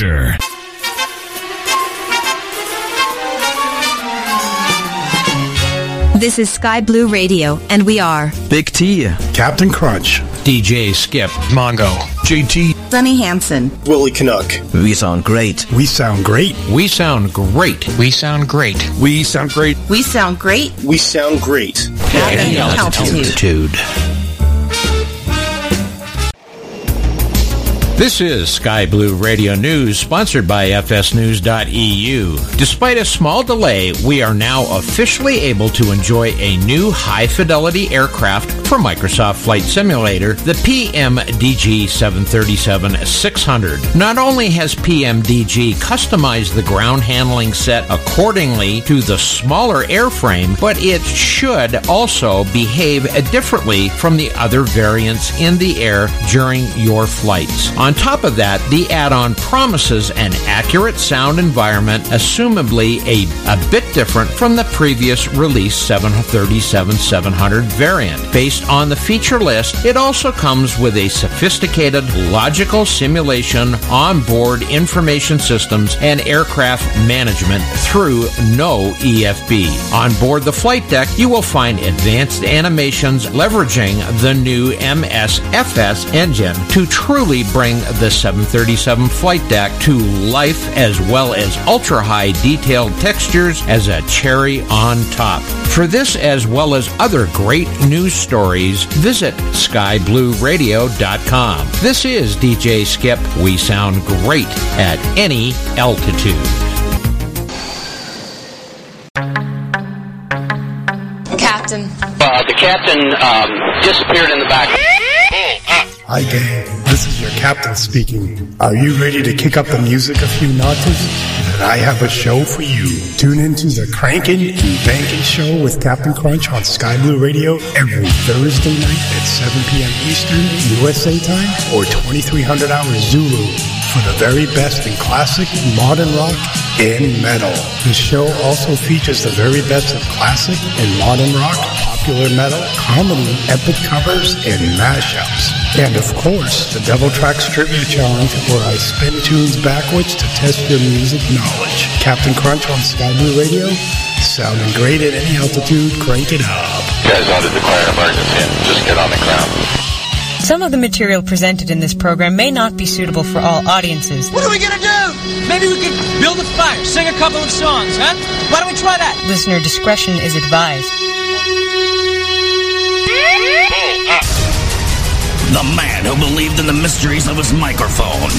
Manchester. This is Sky Blue Radio, and we are Big T, Captain Crunch, DJ Skip, Mongo, JT, Sunny Hansen, Willie Canuck. We sound great. We sound great. We sound great. We sound great. We sound great. We sound great. We sound great. At any altitude. altitude. This is Sky Blue Radio News, sponsored by FSNews.eu. Despite a small delay, we are now officially able to enjoy a new high fidelity aircraft for Microsoft Flight Simulator, the PMDG 737 600. Not only has PMDG customized the ground handling set accordingly to the smaller airframe, but it should also behave differently from the other variants in the air during your flights. On top of that, the add-on promises an accurate sound environment, assumably a, a bit different from the previous release 737-700 variant. Based on the feature list, it also comes with a sophisticated logical simulation, onboard information systems, and aircraft management through no EFB. On board the flight deck, you will find advanced animations leveraging the new MSFS engine to truly bring the 737 flight deck to life as well as ultra high detailed textures as a cherry on top. For this as well as other great news stories, visit skyblueradio.com. This is DJ Skip. We sound great at any altitude. Captain. Uh, the captain um, disappeared in the back. Hi, gang. This is your captain speaking. Are you ready to kick up the music a few notches? Then I have a show for you. Tune into the Crankin' and Bankin' Show with Captain Crunch on Sky Blue Radio every Thursday night at 7 p.m. Eastern, USA time, or 2300 hours Zulu for the very best in classic, modern rock, and metal. The show also features the very best of classic and modern rock, popular metal, comedy, epic covers, and mashups. And of course, the Devil Trax Trivia Challenge, where I spin tunes backwards to test your music knowledge. Captain Crunch on Sky Blue Radio, sounding great at any altitude, crank it up. You guys ought to declare an emergency and just get on the ground. Some of the material presented in this program may not be suitable for all audiences. What are we gonna do? Maybe we could build a fire, sing a couple of songs, huh? Why don't we try that? Listener discretion is advised. The man who believed in the mysteries of his microphone.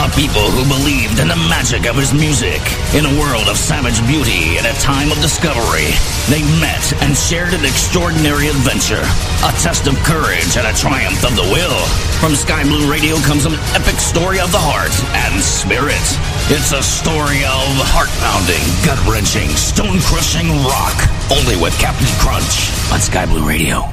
A people who believed in the magic of his music. In a world of savage beauty and a time of discovery, they met and shared an extraordinary adventure. A test of courage and a triumph of the will. From Sky Blue Radio comes an epic story of the heart and spirit. It's a story of heart-pounding, gut-wrenching, stone-crushing rock. Only with Captain Crunch on Sky Blue Radio.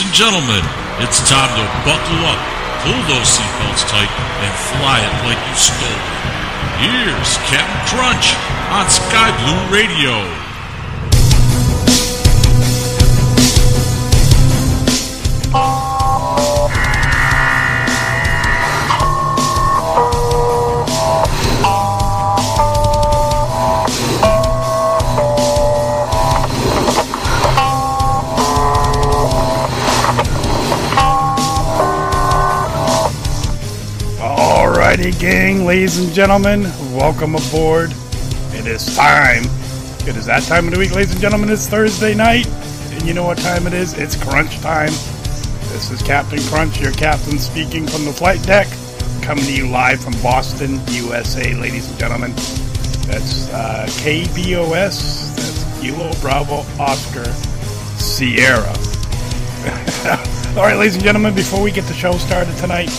Ladies and gentlemen, it's time to buckle up, pull those seatbelts tight, and fly it like you stole it. Here's Captain Crunch on Sky Blue Radio. Gang, ladies and gentlemen, welcome aboard. It is time. It is that time of the week, ladies and gentlemen. It's Thursday night, and you know what time it is? It's crunch time. This is Captain Crunch, your captain, speaking from the flight deck, coming to you live from Boston, USA, ladies and gentlemen. That's uh, KBOS. That's Kilo Bravo Oscar Sierra. All right, ladies and gentlemen, before we get the show started tonight.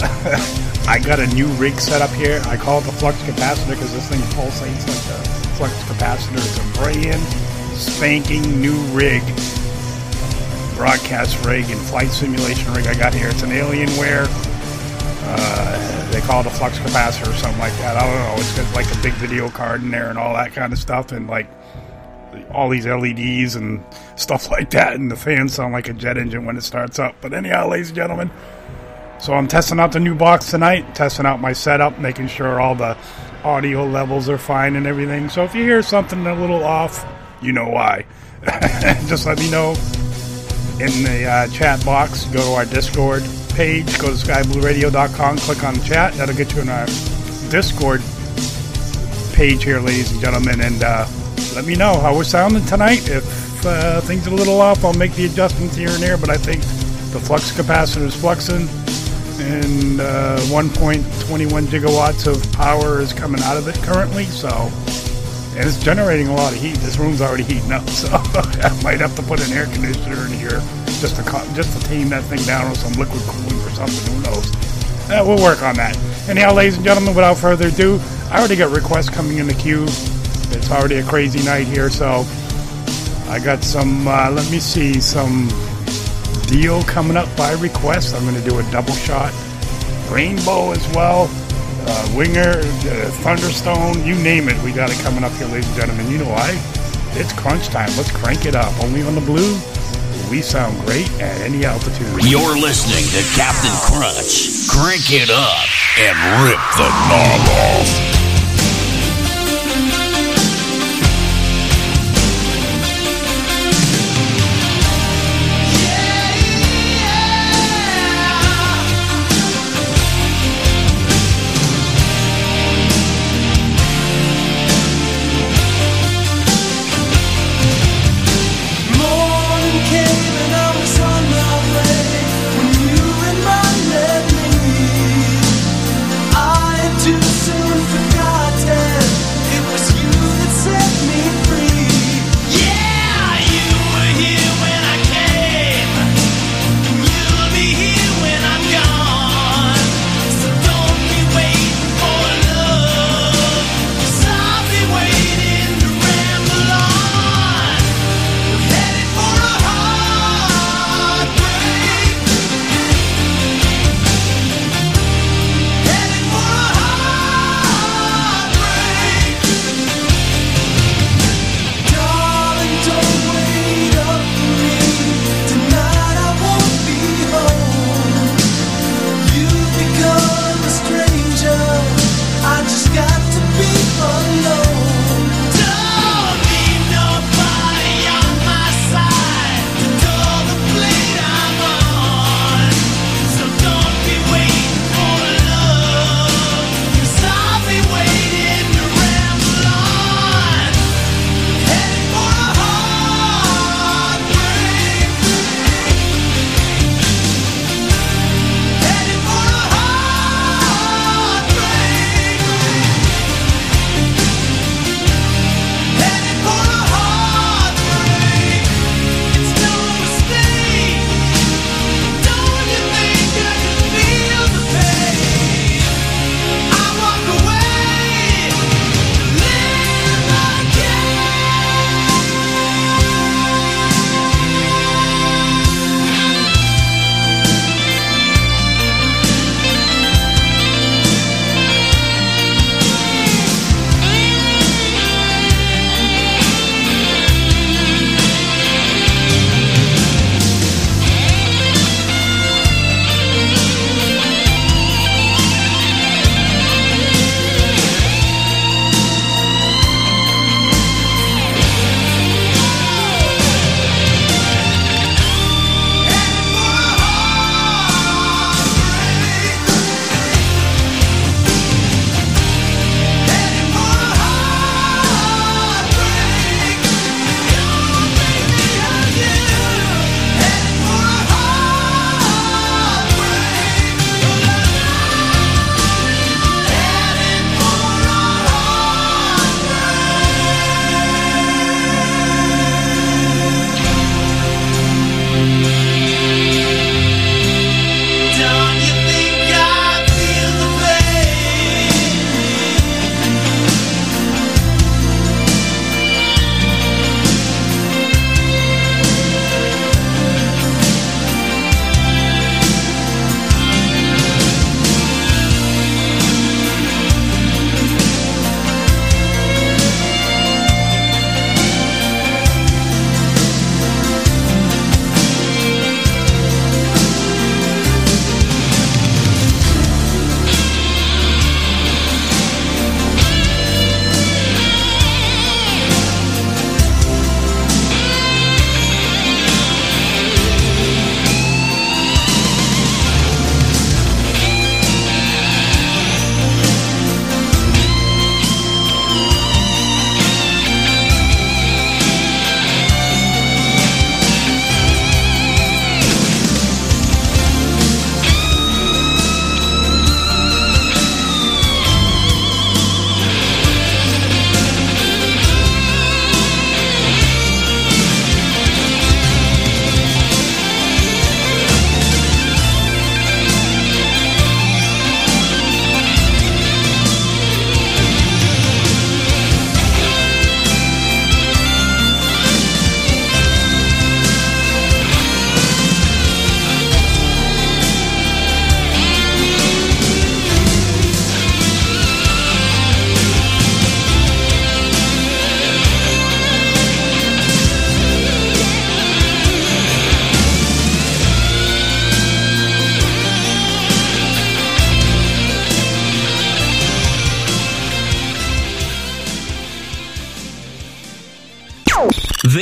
I got a new rig set up here. I call it the flux capacitor because this thing pulsates like a flux capacitor. It's a brand spanking new rig, broadcast rig and flight simulation rig I got here. It's an Alienware. Uh, they call it a flux capacitor or something like that. I don't know. It's got like a big video card in there and all that kind of stuff, and like all these LEDs and stuff like that. And the fans sound like a jet engine when it starts up. But anyhow, ladies and gentlemen. So I'm testing out the new box tonight, testing out my setup, making sure all the audio levels are fine and everything. So if you hear something a little off, you know why. Just let me know in the uh, chat box. Go to our Discord page, go to skyblueradio.com, click on chat. That'll get you in our Discord page here, ladies and gentlemen, and uh, let me know how we're sounding tonight. If uh, things are a little off, I'll make the adjustments here and there, but I think the flux capacitor is fluxing and uh, 1.21 gigawatts of power is coming out of it currently. So, and it's generating a lot of heat. This room's already heating up, so I might have to put an air conditioner in here just to just to tame that thing down with some liquid cooling or something. Who knows? Uh, we'll work on that. Anyhow, ladies and gentlemen, without further ado, I already got requests coming in the queue. It's already a crazy night here, so I got some. Uh, let me see some deal coming up by request. I'm going to do a double shot rainbow as well. Uh, winger, uh, thunderstone, you name it. We got it coming up here, ladies and gentlemen. You know why? It's crunch time. Let's crank it up. Only on the blue. We sound great at any altitude. You're listening to Captain Crunch. Crank it up and rip the knob off.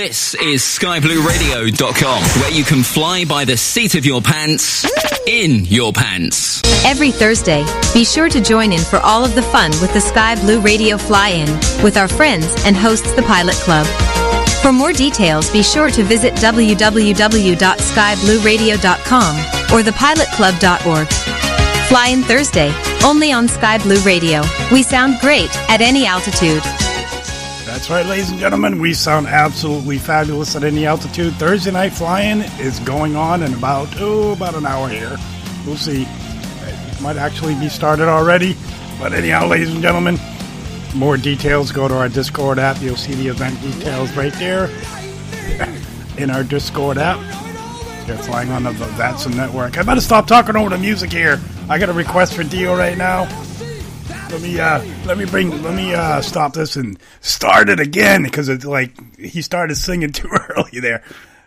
This is skyblueradio.com, where you can fly by the seat of your pants, in your pants. Every Thursday, be sure to join in for all of the fun with the Sky Blue Radio Fly-In with our friends and hosts the Pilot Club. For more details, be sure to visit www.skyblueradio.com or thepilotclub.org. Fly in Thursday, only on Sky Blue Radio. We sound great at any altitude. That's right, ladies and gentlemen. We sound absolutely fabulous at any altitude. Thursday night flying is going on in about oh about an hour here. We'll see. It might actually be started already. But anyhow, ladies and gentlemen, more details go to our Discord app. You'll see the event details right there in our Discord app. They're flying on the VATSIM network. I better stop talking over the music here. I got a request for Dio right now. Let me uh let me bring let me uh stop this and start it again because it's like he started singing too early there.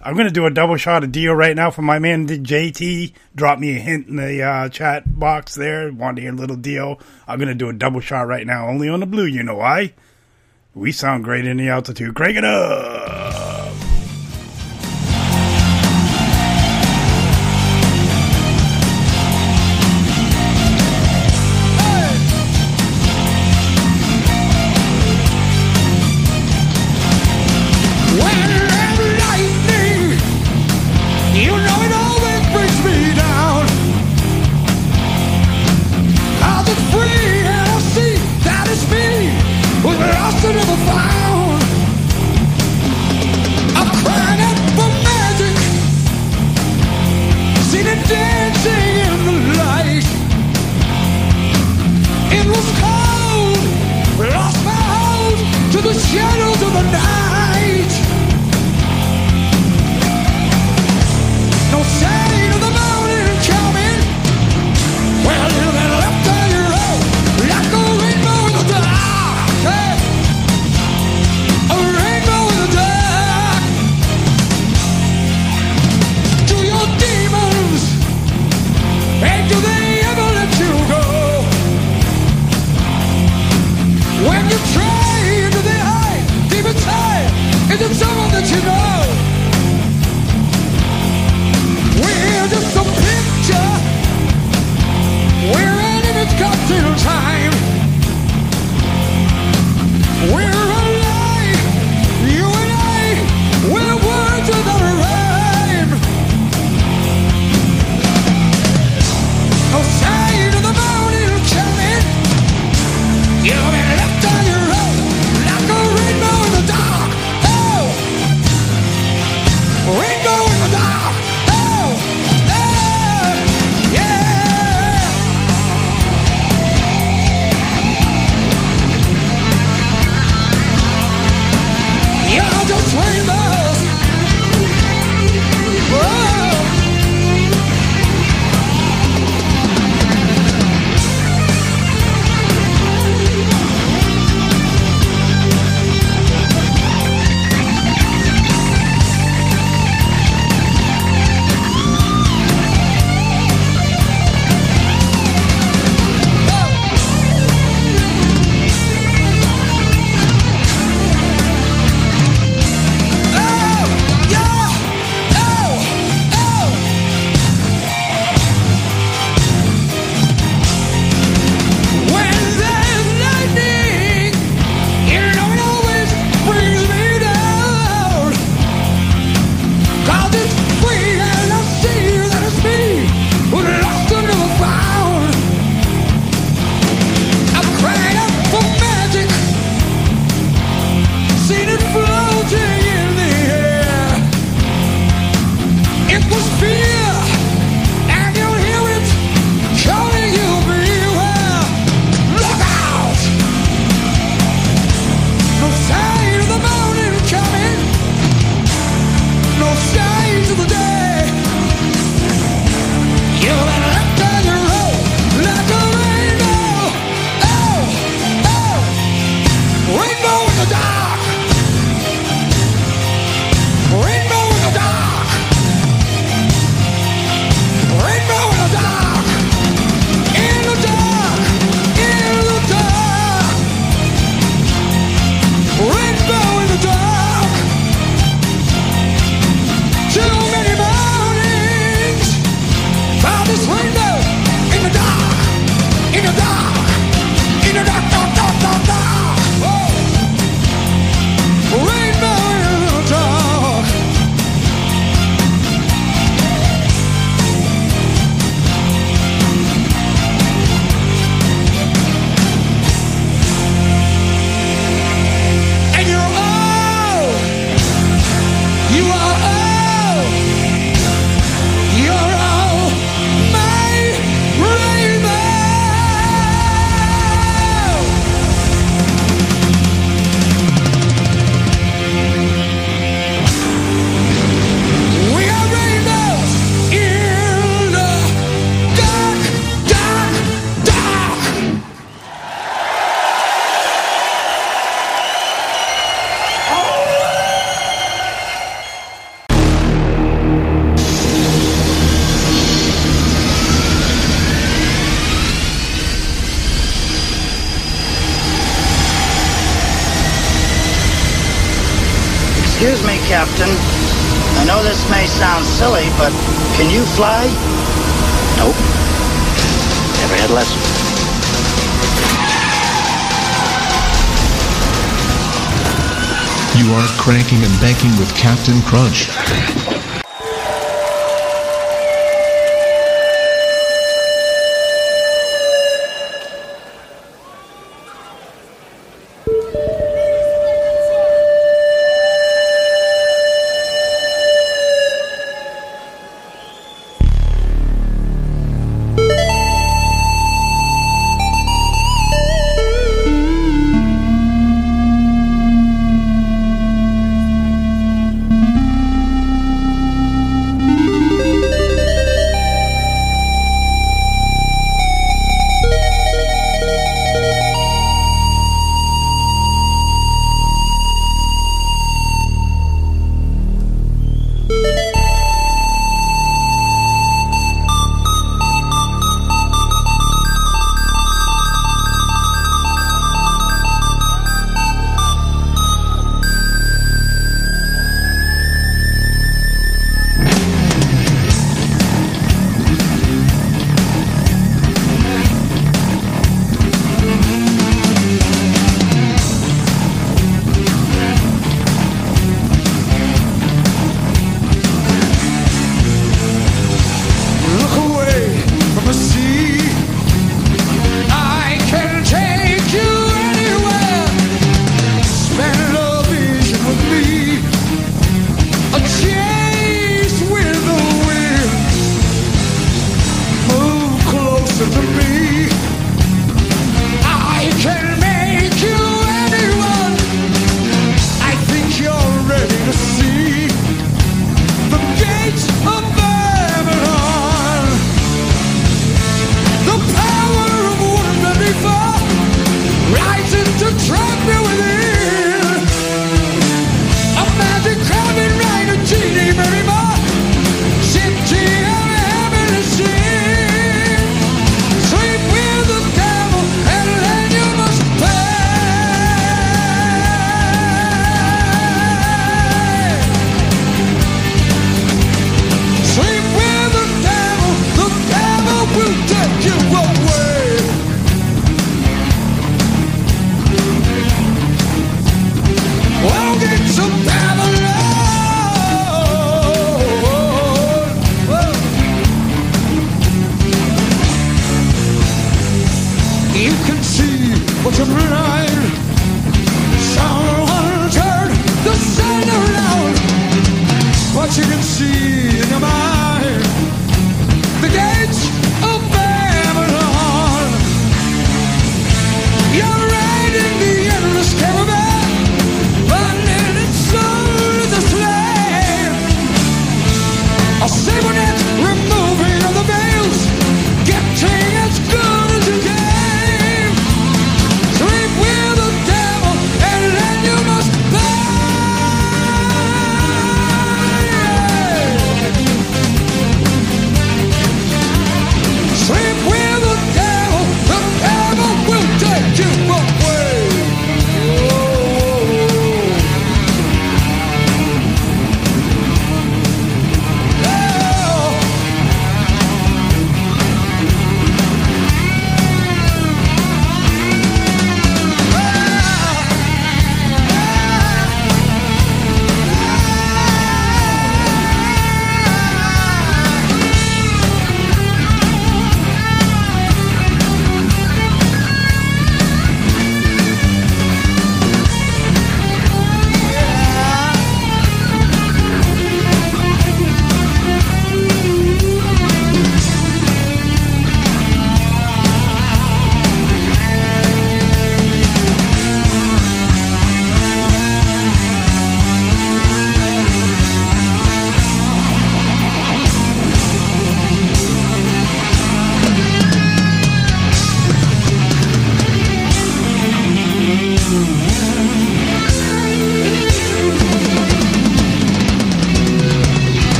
I'm gonna do a double shot of Dio right now from my man JT. Drop me a hint in the uh, chat box there. Want to hear a little Dio? I'm gonna do a double shot right now, only on the blue. You know why? We sound great in the altitude. Crank it up. With Captain Crunch.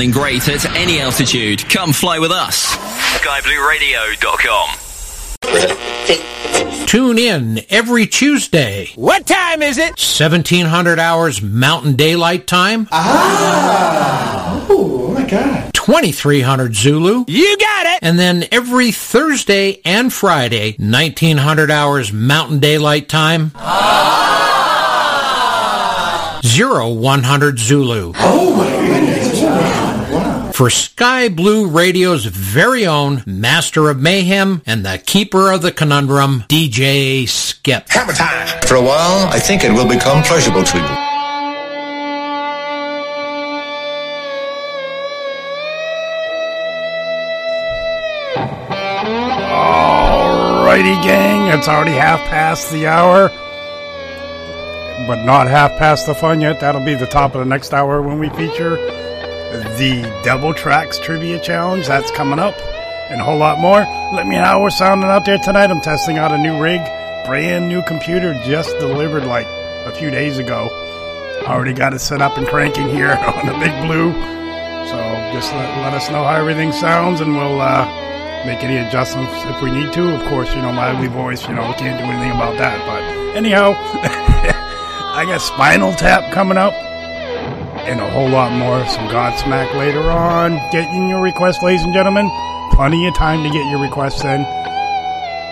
Sounding great at any altitude. Come fly with us. SkyBlueRadio.com. Tune in every Tuesday. What time is it? 1700 hours Mountain Daylight Time. Ah! Oh, my God. 2300 Zulu. You got it! And then every Thursday and Friday, 1900 hours Mountain Daylight Time. Zero 100 Zulu. Oh, my goodness. For Sky Blue Radio's very own Master of Mayhem and the Keeper of the Conundrum, DJ Skip. Hammer time. For a while, I think it will become pleasurable to you. Alrighty, gang. It's already half past the hour. But not half past the fun yet. That'll be the top of the next hour when we feature the Devil Trax Trivia Challenge. That's coming up. And a whole lot more. Let me know how we're sounding out there tonight. I'm testing out a new rig. Brand new computer just delivered like a few days ago. Already got it set up and cranking here on the Big Blue. So just let, let us know how everything sounds and we'll uh, make any adjustments if we need to. Of course, you know, my ugly voice, you know, we can't do anything about that. But anyhow, I got Spinal Tap coming up and a whole lot more. Some Godsmack later on. Getting your requests, ladies and gentlemen. Plenty of time to get your requests in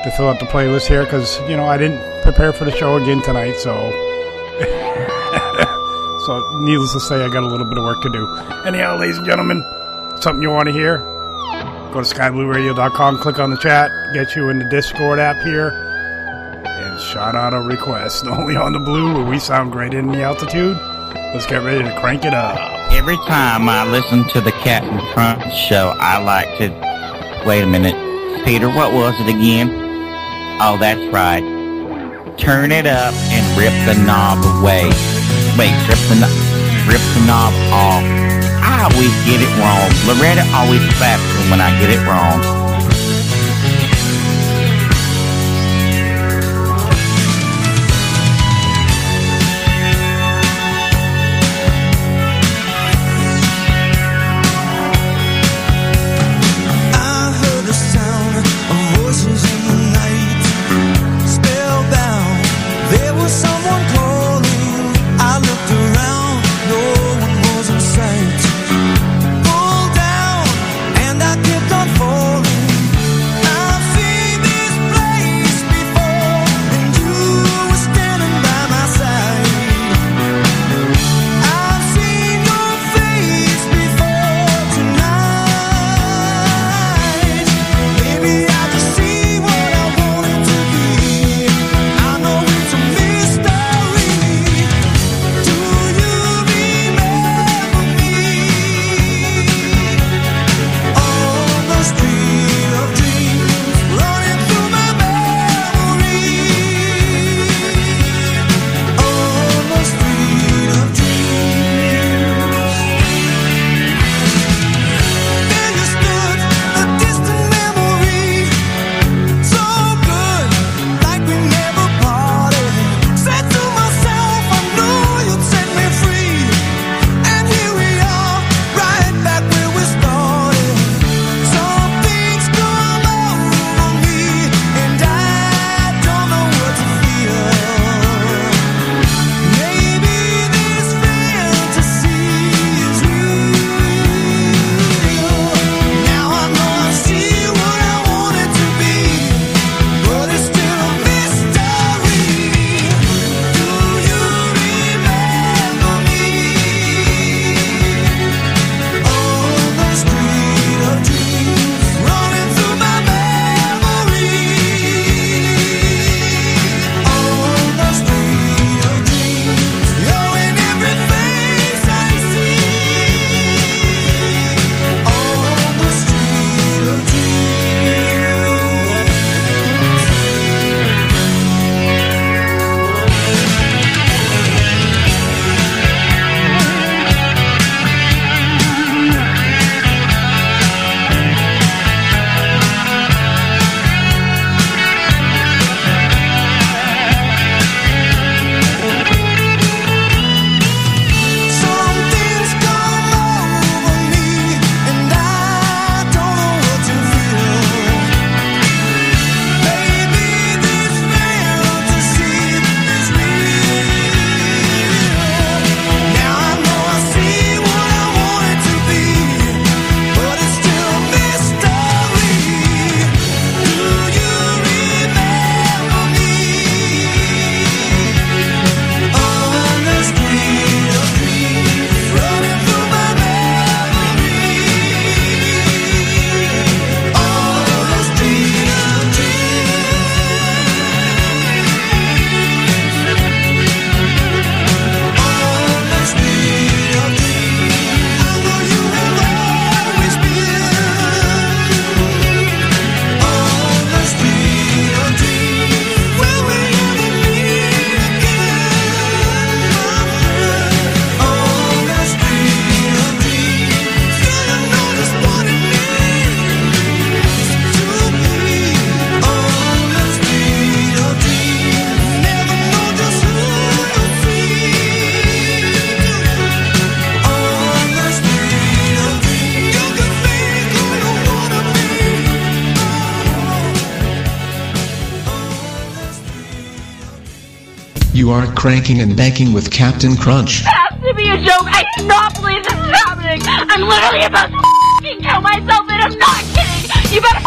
to fill out the playlist here because, you know, I didn't prepare for the show again tonight, so. so, needless to say, I got a little bit of work to do. Anyhow, ladies and gentlemen, something you want to hear? Go to skyblueradio.com, click on the chat, get you in the Discord app here, and shout out a request. Only on the blue where we sound great in the altitude. Let's get ready to crank it up. Every time I listen to the Captain Crunch show, I like to. Wait a minute. Peter, what was it again? Oh, that's right. Turn it up and rip the knob away. Wait, rip the, rip the knob off. I always get it wrong. Loretta always slaps me when I get it wrong. cranking and banking with Captain Crunch. This has to be a joke. I cannot believe this is happening. I'm literally about to kill myself, and I'm not kidding. You better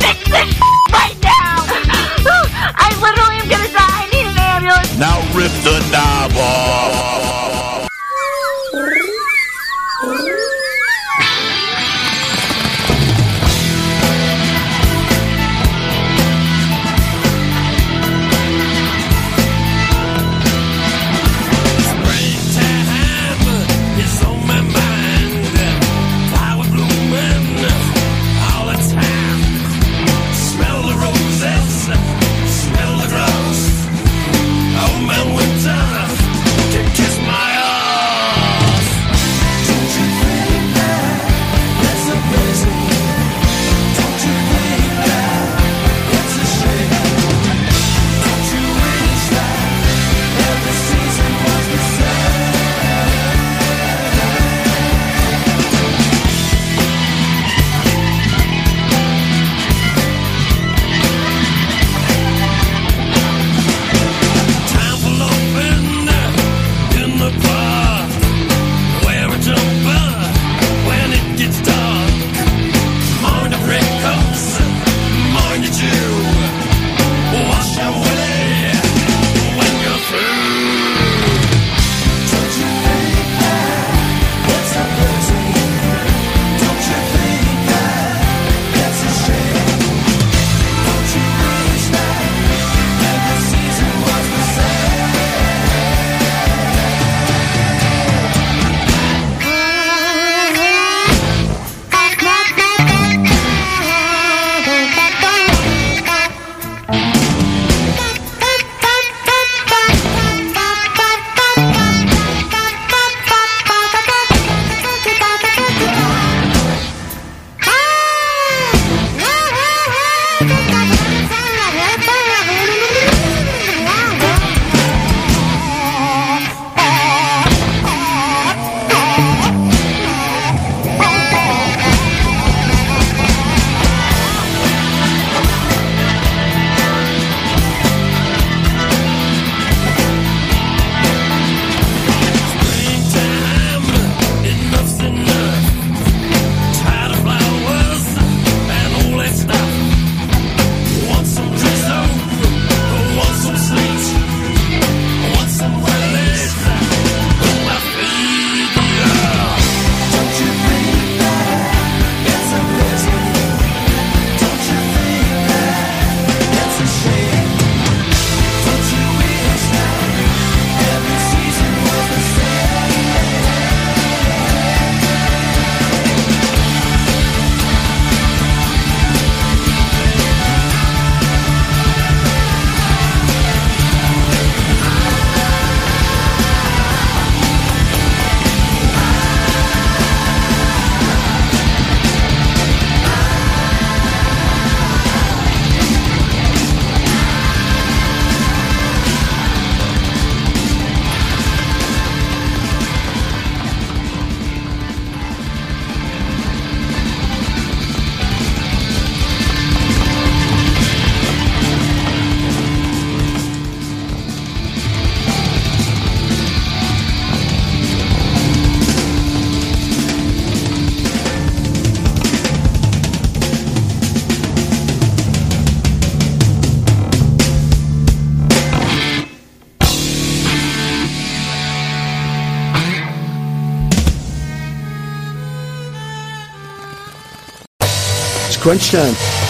fix this right now. I literally am gonna die. I need an ambulance. Now rip the knob off. crunch time.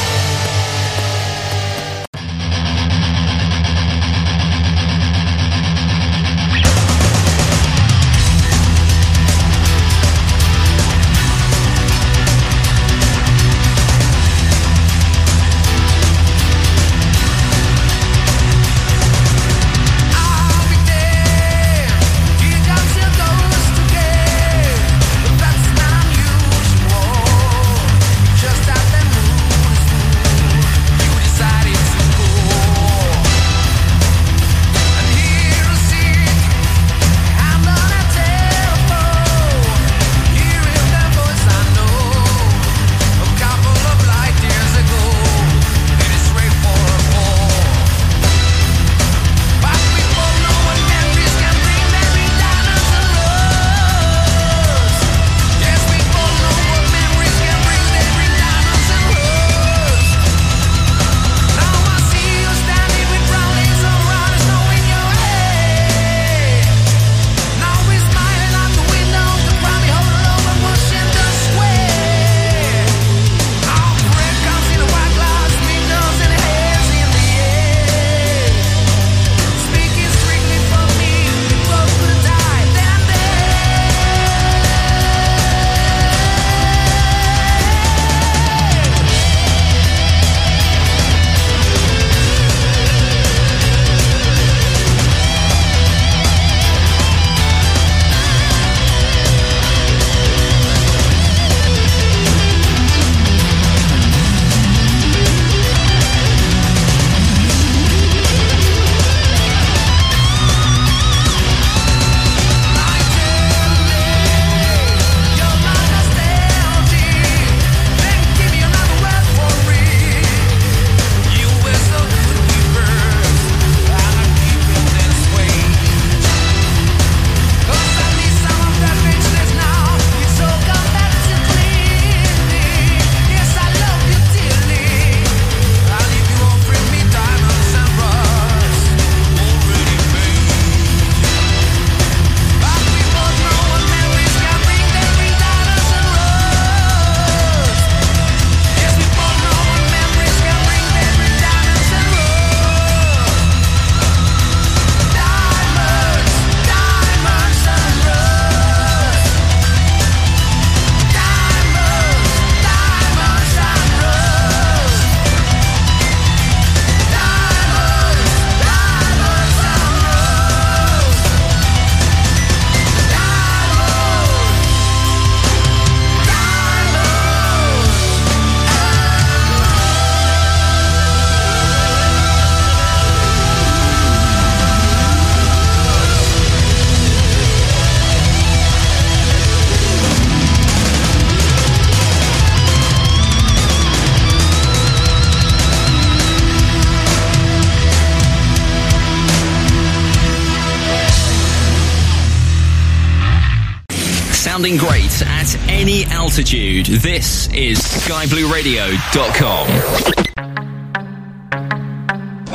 Altitude. This is skyblueradio.com.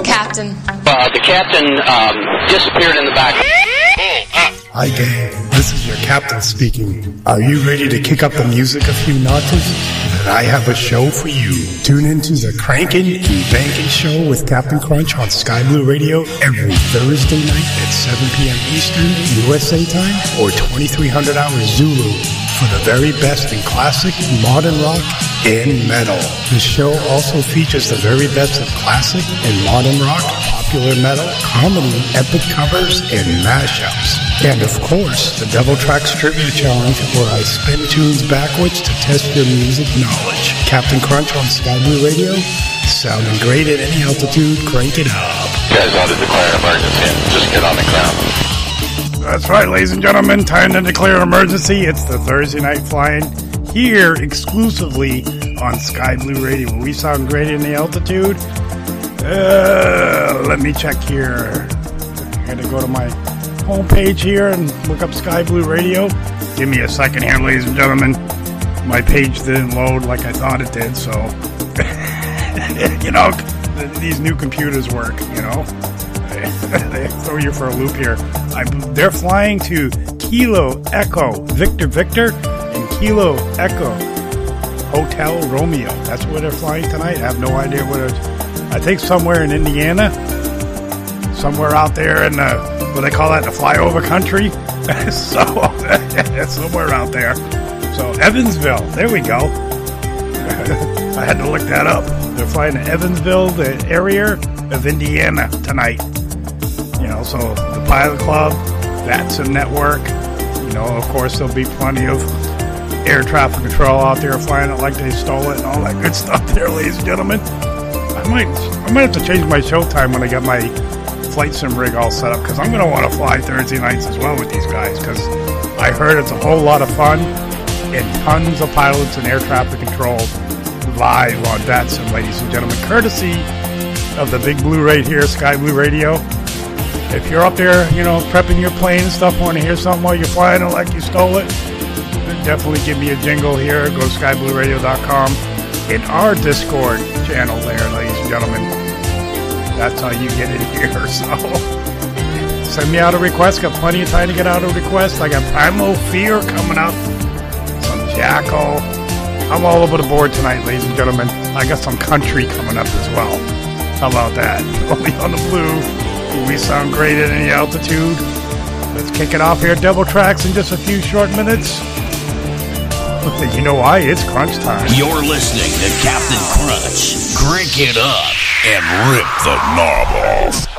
Captain. Uh, the captain um, disappeared in the back. Hi, gang. This is your captain speaking. Are you ready to kick up the music a few notches? I have a show for you. Tune into the Crankin' and Bankin' Show with Captain Crunch on Sky Blue Radio every Thursday night at 7 p.m. Eastern USA time or 2300 hours Zulu for the very best in classic, modern rock, and metal. The show also features the very best of classic and modern rock, popular metal, comedy, epic covers, and mashups. And of course, the Devil Trax Trivia Challenge, where I spin tunes backwards to test your music knowledge. Captain Crunch on Sky Blue Radio, sounding great at any altitude, crank it up. You guys ought to declare an emergency and just get on the ground. That's right, ladies and gentlemen. Time to declare an emergency. It's the Thursday night flying here exclusively on Sky Blue Radio. We sound great in the altitude. Uh, let me check here. I gotta go to my homepage here and look up Sky Blue Radio. Give me a second here, ladies and gentlemen. My page didn't load like I thought it did, so you know these new computers work. You know they throw you for a loop here. I, they're flying to Kilo Echo Victor Victor and Kilo Echo Hotel Romeo. That's where they're flying tonight. I have no idea where. I think somewhere in Indiana, somewhere out there in the what they call that, the flyover country. so that's somewhere out there. So Evansville. There we go. I had to look that up. They're flying to Evansville, the area of Indiana tonight. You know, so the Pilot Club, that's a network. You know, of course, there'll be plenty of air traffic control out there flying it like they stole it and all that good stuff there, ladies and gentlemen. I might, I might have to change my show time when I get my flight sim rig all set up because I'm going to want to fly Thursday nights as well with these guys because I heard it's a whole lot of fun and tons of pilots and air traffic control live on VATSIM, ladies and gentlemen, courtesy of the big blue right here, Sky Blue Radio. If you're up there, you know, prepping your plane and stuff, want to hear something while you're flying it like you stole it, definitely give me a jingle here. Go to skyblueradio.com in our Discord channel there, ladies and gentlemen. That's how you get in here. So send me out a request. Got plenty of time to get out a request. I got Primal Fear coming up, some Jackyl. I'm all over the board tonight, ladies and gentlemen. I got some country coming up as well. How about that? Only on the blue. We sound great at any altitude. Let's kick it off here. Devil Trax in just a few short minutes. You know why? It's crunch time. You're listening to Captain Crunch. Crank it up and rip the knob off.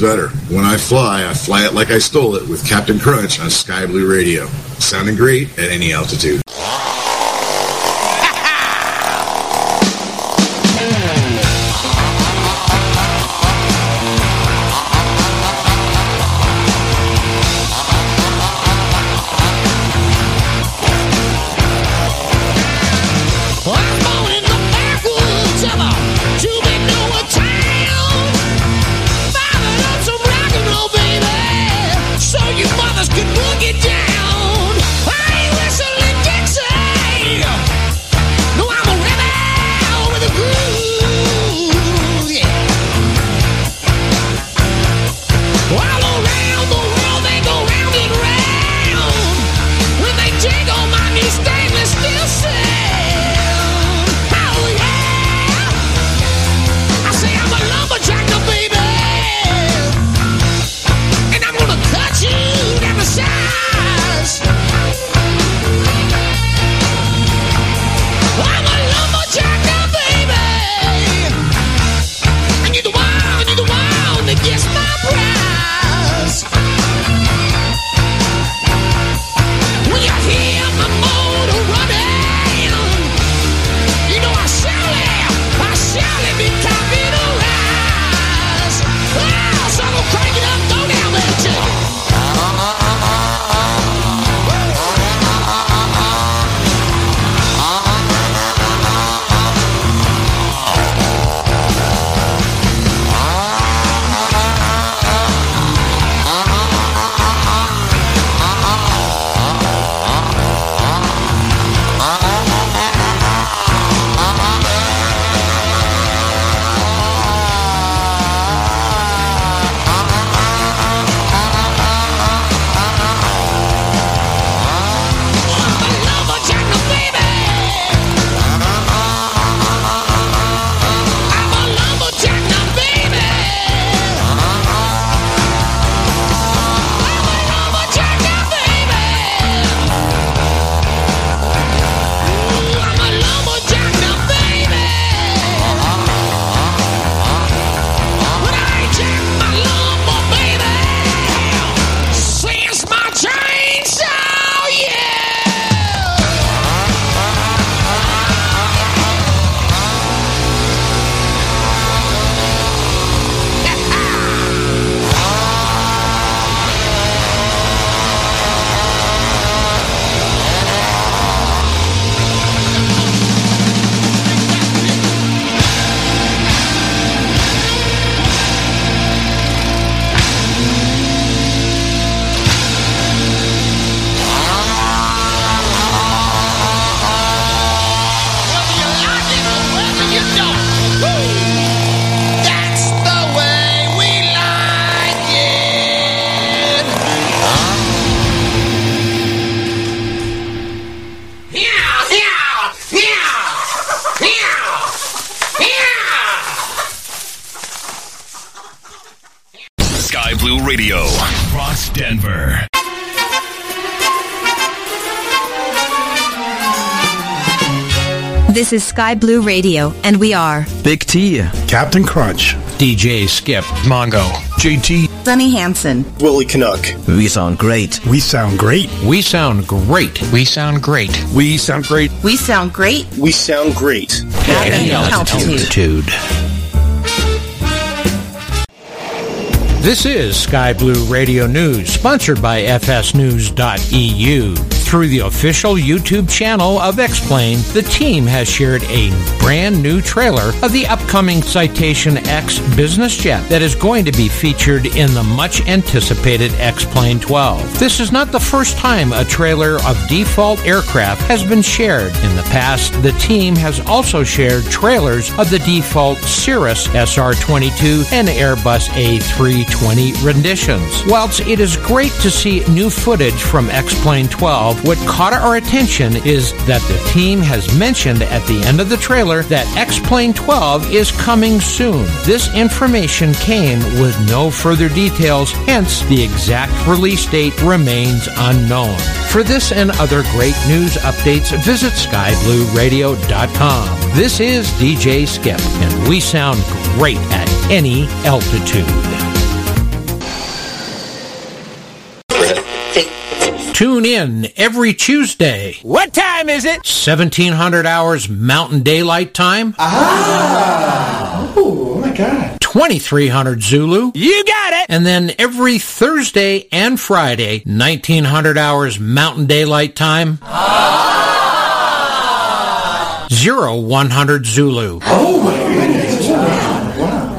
Better. When I fly, I fly it like I stole it with Captain Crunch on Sky Blue Radio. Sounding great at any altitude. This is Sky Blue Radio, and we are Big T, Captain Crunch, DJ Skip, Mongo, JT, Sunny Hansen, Willie Canuck. We sound great. We sound great. We sound great. We sound great. We sound great. We sound great. We sound great. At any altitude. This is Sky Blue Radio News, sponsored by FSNews.eu. Through the official YouTube channel of X-Plane, the team has shared a brand new trailer of the upcoming Citation X business jet that is going to be featured in the much anticipated X-Plane 12. This is not the first time a trailer of default aircraft has been shared. In the past, the team has also shared trailers of the default Cirrus SR-22 and Airbus A320 renditions. Whilst it is great to see new footage from X-Plane 12, what caught our attention is that the team has mentioned at the end of the trailer that X-Plane 12 is coming soon. This information came with no further details, hence the exact release date remains unknown. For this and other great news updates, visit skyblueradio.com. This is DJ Skip, and we sound great at any altitude. Tune in every Tuesday. What time is it? 1700 hours Mountain Daylight Time. Ah! Oh my god. 2300 Zulu. You got it! And then every Thursday and Friday, 1900 hours Mountain Daylight Time. Zero 100 Zulu. Oh my goodness.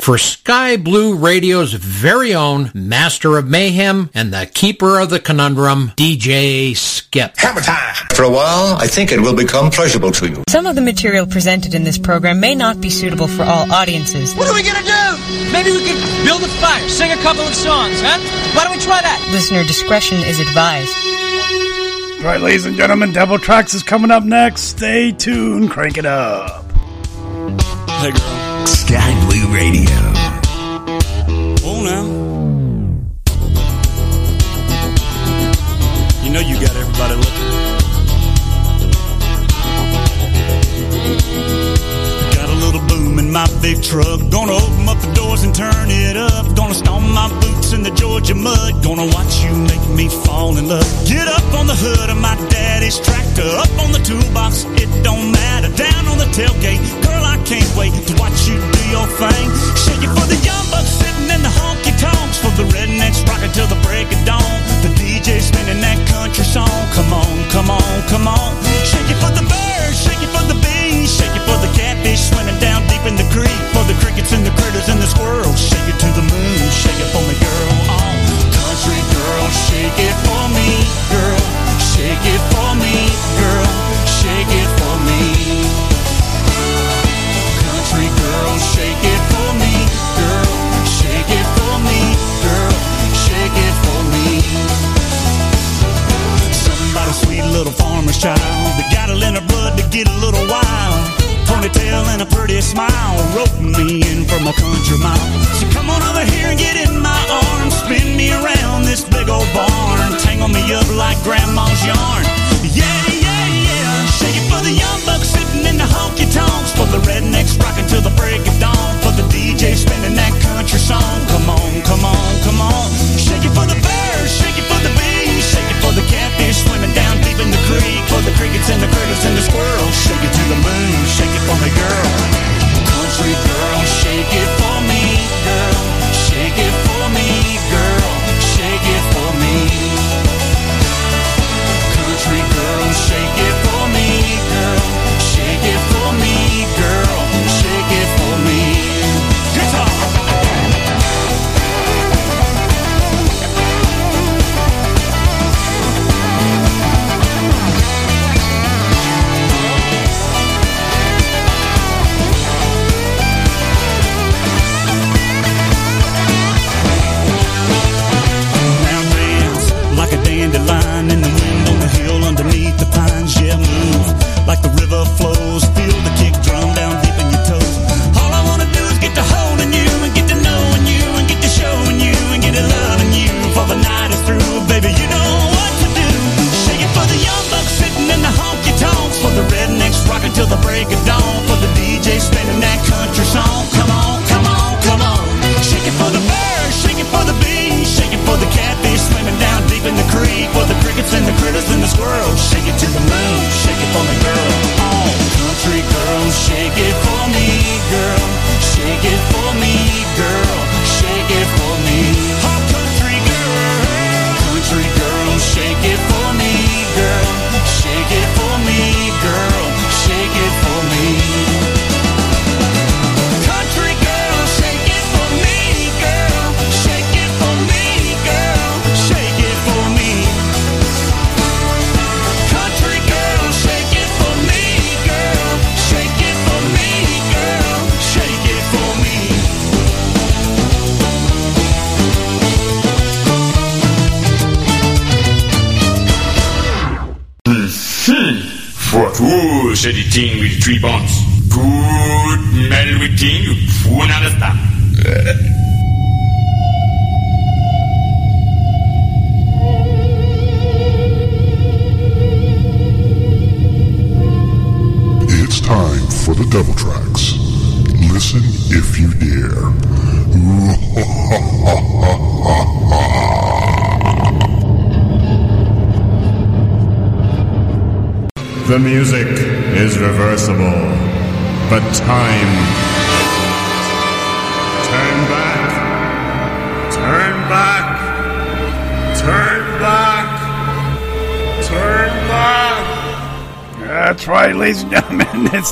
Wow. For Sky Blue Radio's very own Master of Mayhem and the Keeper of the Conundrum, DJ Skip. Hammer time. For a while, I think it will become pleasurable to you. Some of the material presented in this program may not be suitable for all audiences. What are we gonna do? Maybe we could build a fire, sing a couple of songs, huh? Why don't we try that? Listener discretion is advised. All right, ladies and gentlemen, Devil Trax is coming up next. Stay tuned. Crank it up. Hey, girl. Sky Blue Radio. Oh, now. You know you got everybody looking. My big truck. Gonna open up the doors and turn it up. Gonna stomp my boots in the Georgia mud. Gonna watch you make me fall in love. Get up on the hood of my daddy's tractor. Up on the toolbox, it don't matter. Down on the tailgate, girl, I can't wait to watch you do your thing. Shake it for the young bucks sitting in the honky tonks. For the rednecks rocking till the break of dawn. The DJ spinning that country song. Come on, come on, come on. Shake it for the birds, shake it for the bees, shake it for the catfish swimming squirrels. Shake it to the moon, shake it for me, girl. Oh, country girl, shake it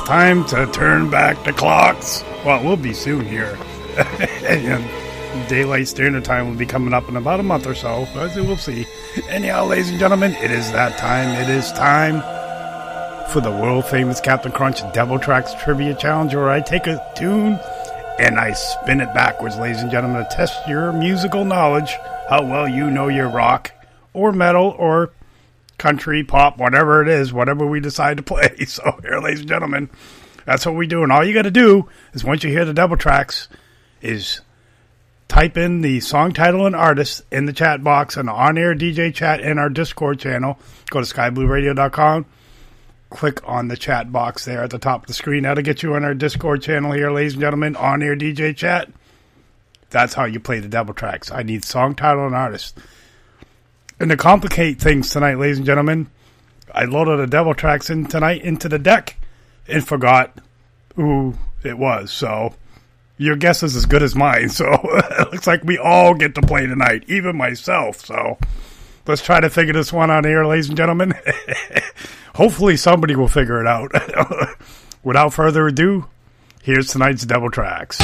time to turn back the clocks. Well, we'll be soon here. And Daylight standard time will be coming up in about a month or so. But we'll see. Anyhow, ladies and gentlemen, it is that time. It is time for the world famous Captain Crunch Devil Trax Trivia Challenge, where I take a tune and I spin it backwards, ladies and gentlemen, to test your musical knowledge, how well you know your rock or metal or country, pop, whatever it is, whatever we decide to play. So, here, ladies and gentlemen, that's what we do. And all you got to do is once you hear the Devil Trax, is type in the song title and artist in the chat box and the on air DJ chat in our Discord channel. Go to skyblueradio.com. Click on the chat box there at the top of the screen. That'll get you on our Discord channel here, ladies and gentlemen, on air DJ chat. That's how you play the Devil Trax. I need song title and artist. And to complicate things tonight, ladies and gentlemen, I loaded the Devil Trax in tonight into the deck and forgot who it was. So your guess is as good as mine. So it looks like we all get to play tonight, even myself. So let's try to figure this one out here, ladies and gentlemen. Hopefully somebody will figure it out. Without further ado, here's tonight's Devil Trax.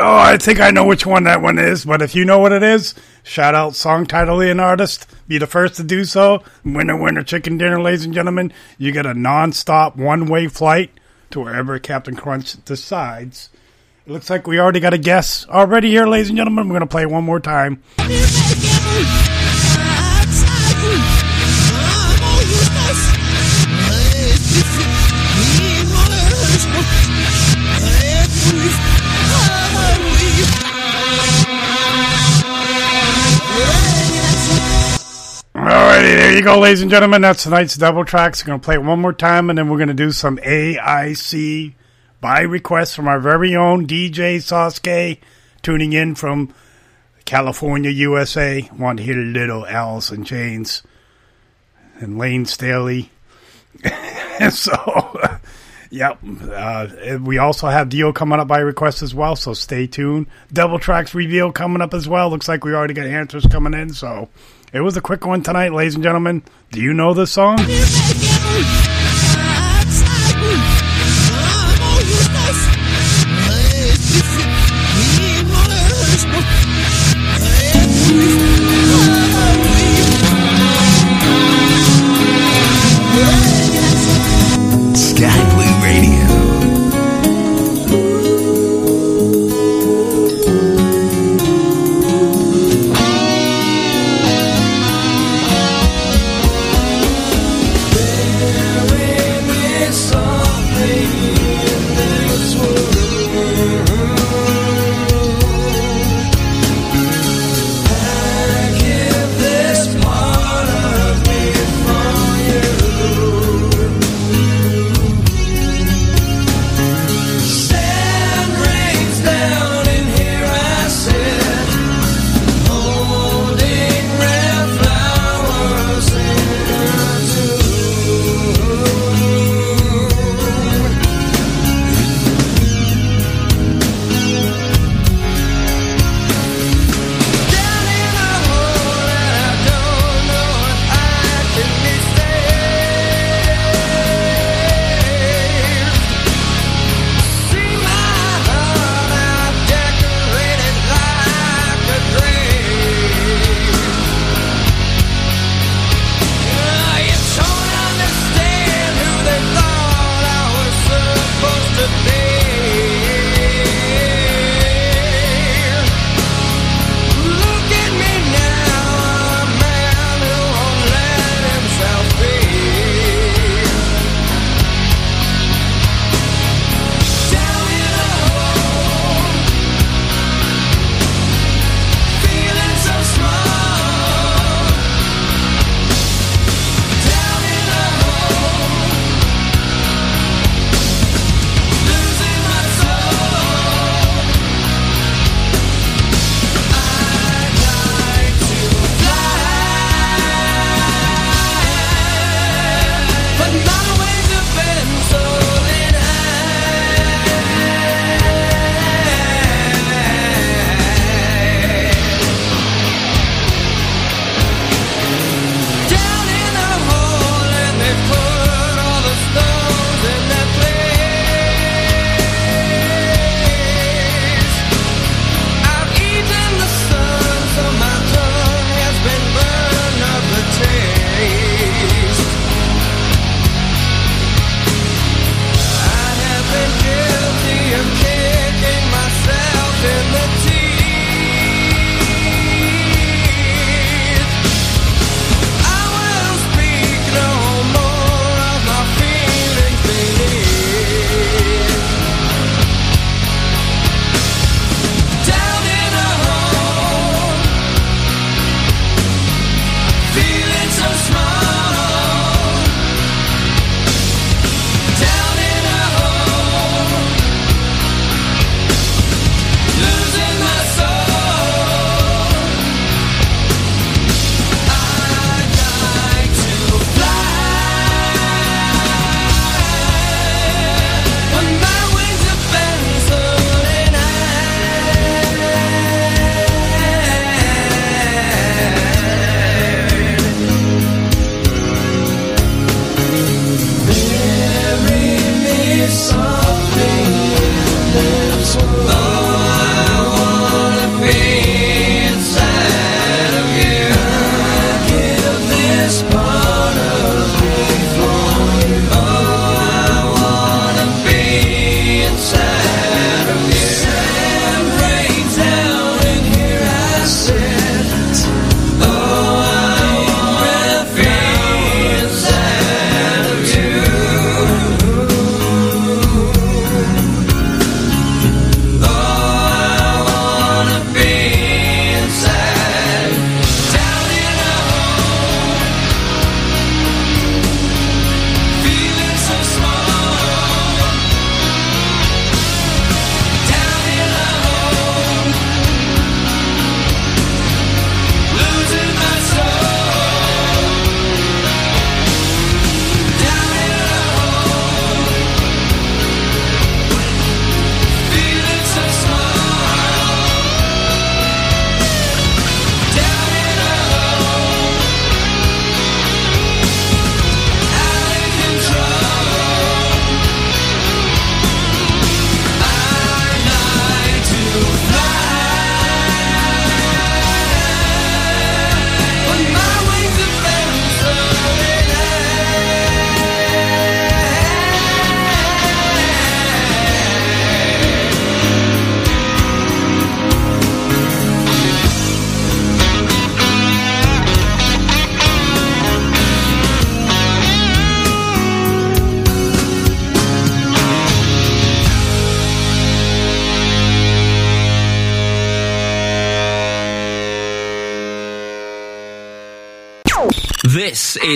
Oh, I think I know which one that one is, but if you know what it is, shout out song title and artist. Be the first to do so. Winner, winner, chicken dinner, ladies and gentlemen. You get a non-stop one-way flight to wherever Captain Crunch decides. It looks like we already got a guess already here, ladies and gentlemen. We're going to play one more time. Alrighty, there you go, ladies and gentlemen. That's tonight's Devil Trax. We're going to play it one more time, and then we're going to do some AIC by request from our very own DJ Sasuke, tuning in from California, USA. Want to hear little Alice in Chains and Layne Staley. and so, yep. Uh, we also have Dio coming up by request as well, so stay tuned. Double tracks reveal coming up as well. Looks like we already got answers coming in, so it was a quick one tonight, ladies and gentlemen. Do you know this song?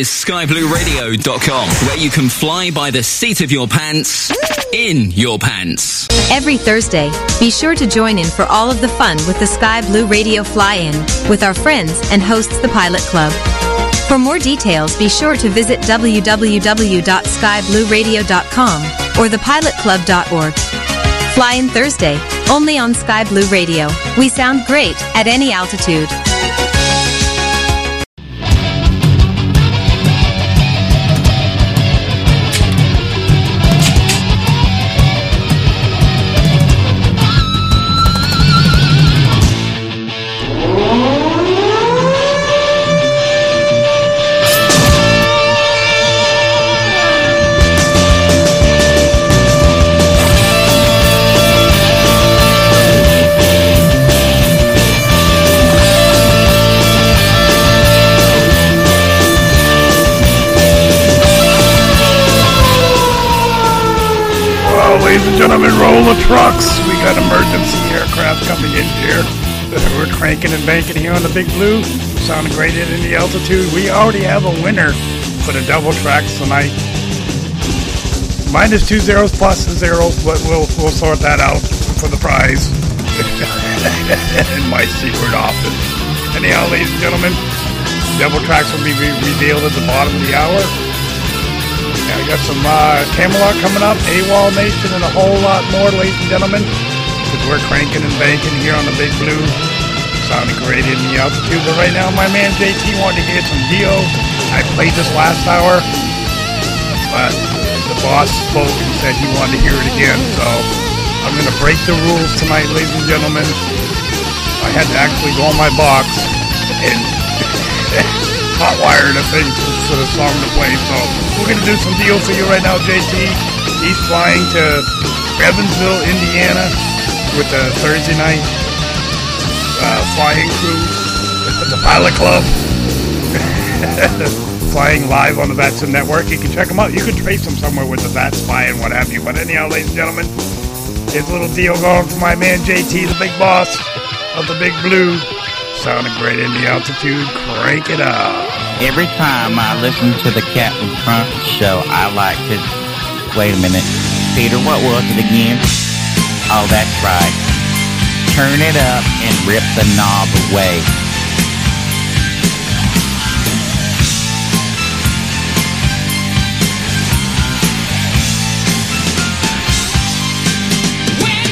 Is skyblueradio.com, where you can fly by the seat of your pants in your pants. Every Thursday, be sure to join in for all of the fun with the Sky Blue Radio Fly In with our friends and hosts the Pilot Club. For more details, be sure to visit www.skyblueradio.com or thepilotclub.org. Fly in Thursday, only on Sky Blue Radio. We sound great at any altitude. And banking here on the Big Blue. Sounding great in the altitude. We already have a winner for the Devil Trax tonight. Minus two zeros plus a zero, but we'll we'll sort that out for the prize in my secret office. Anyhow, ladies and gentlemen, Devil Trax will be re- revealed at the bottom of the hour. Yeah, I got some uh, Kamelot coming up, AWOLNATION, and a whole lot more, ladies and gentlemen. Because we're cranking and banking here on the Big Blue. Sounding great in the altitude. But right now, my man JT wanted to hear some Dio. I played this last hour. But the boss spoke and said he wanted to hear it again. So I'm going to break the rules tonight, ladies and gentlemen. I had to actually go on my box and hotwire the thing for the song to play. So we're gonna do some Dio for you right now, JT. He's flying to Evansville, Indiana, with a Thursday night uh, flying crew, the Pilot Club, flying live on the VATSIM Network. You can check them out. You can trace them somewhere with the Vat Spy and what have you. But anyhow, ladies and gentlemen, here's a little Dio going for my man JT, the big boss of the Big Blue. Sounding great in the altitude. Crank it up. Every time I listen to the Captain Crunch show, I like to. Wait a minute. Peter, what was it again? Oh, that's right. Turn it up and rip the knob away. You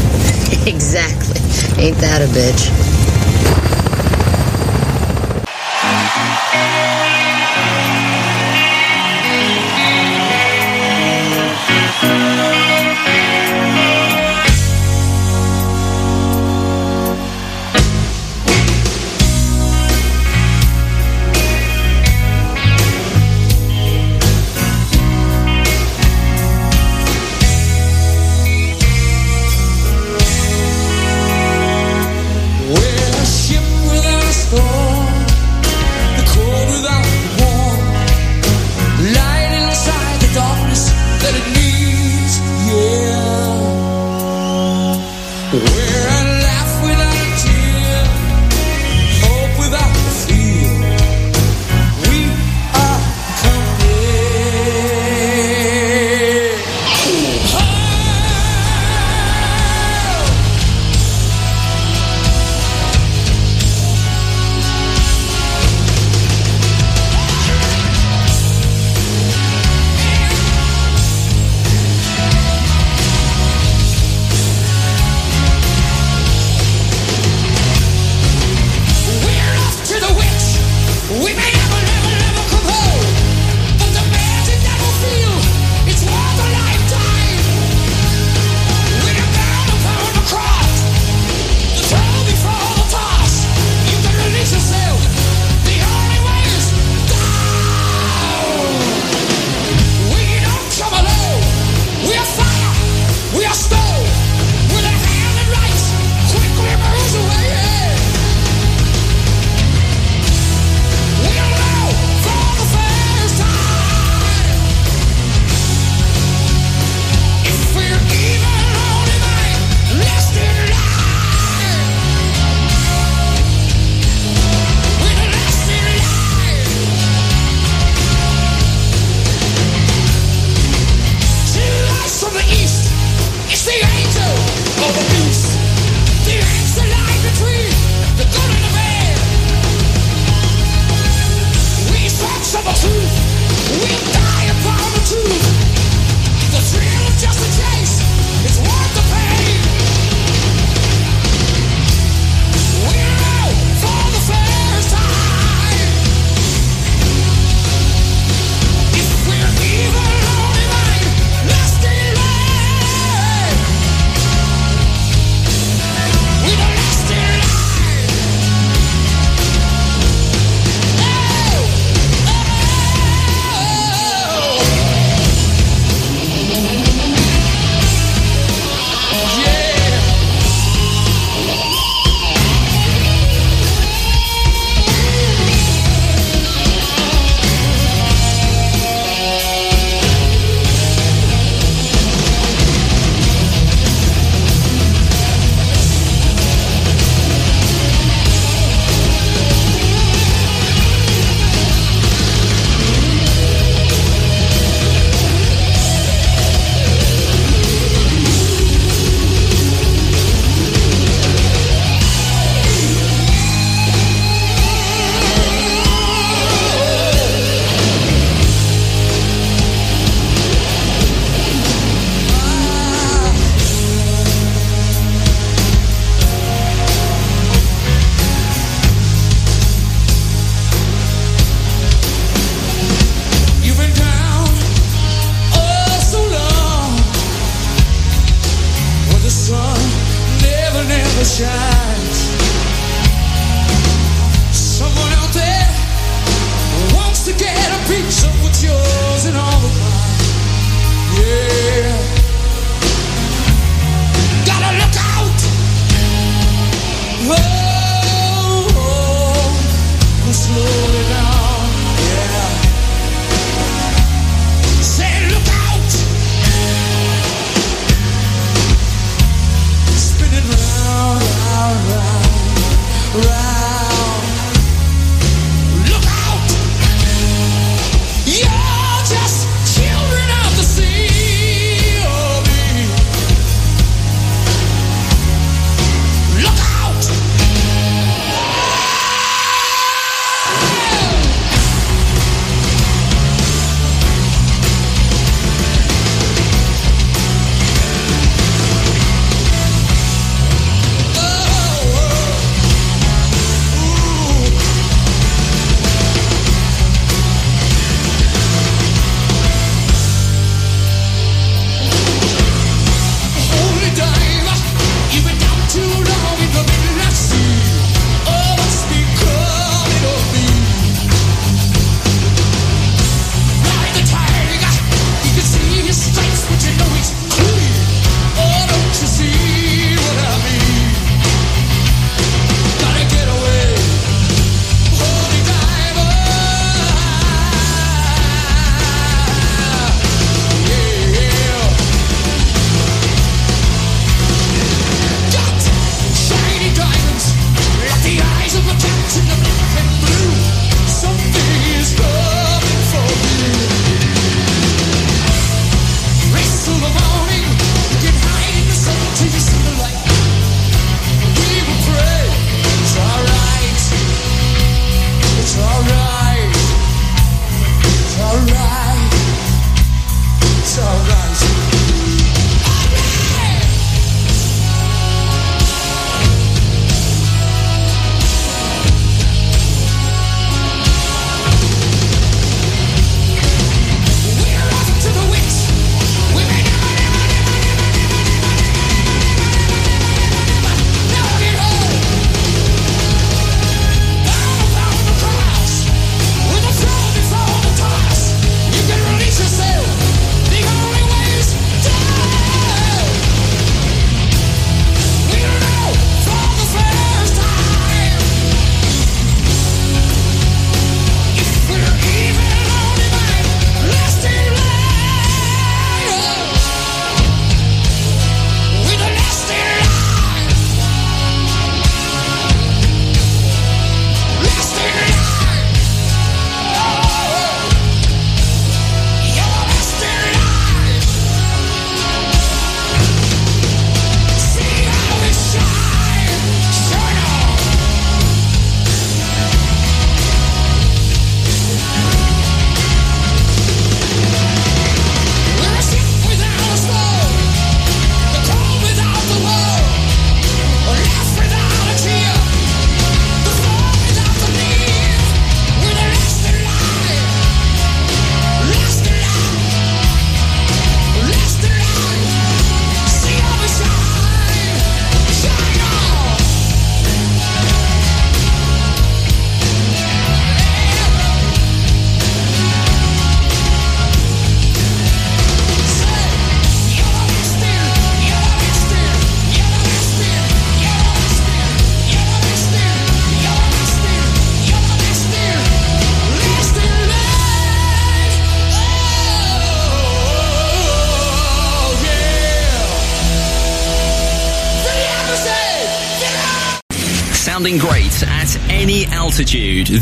exactly. Ain't that a bitch?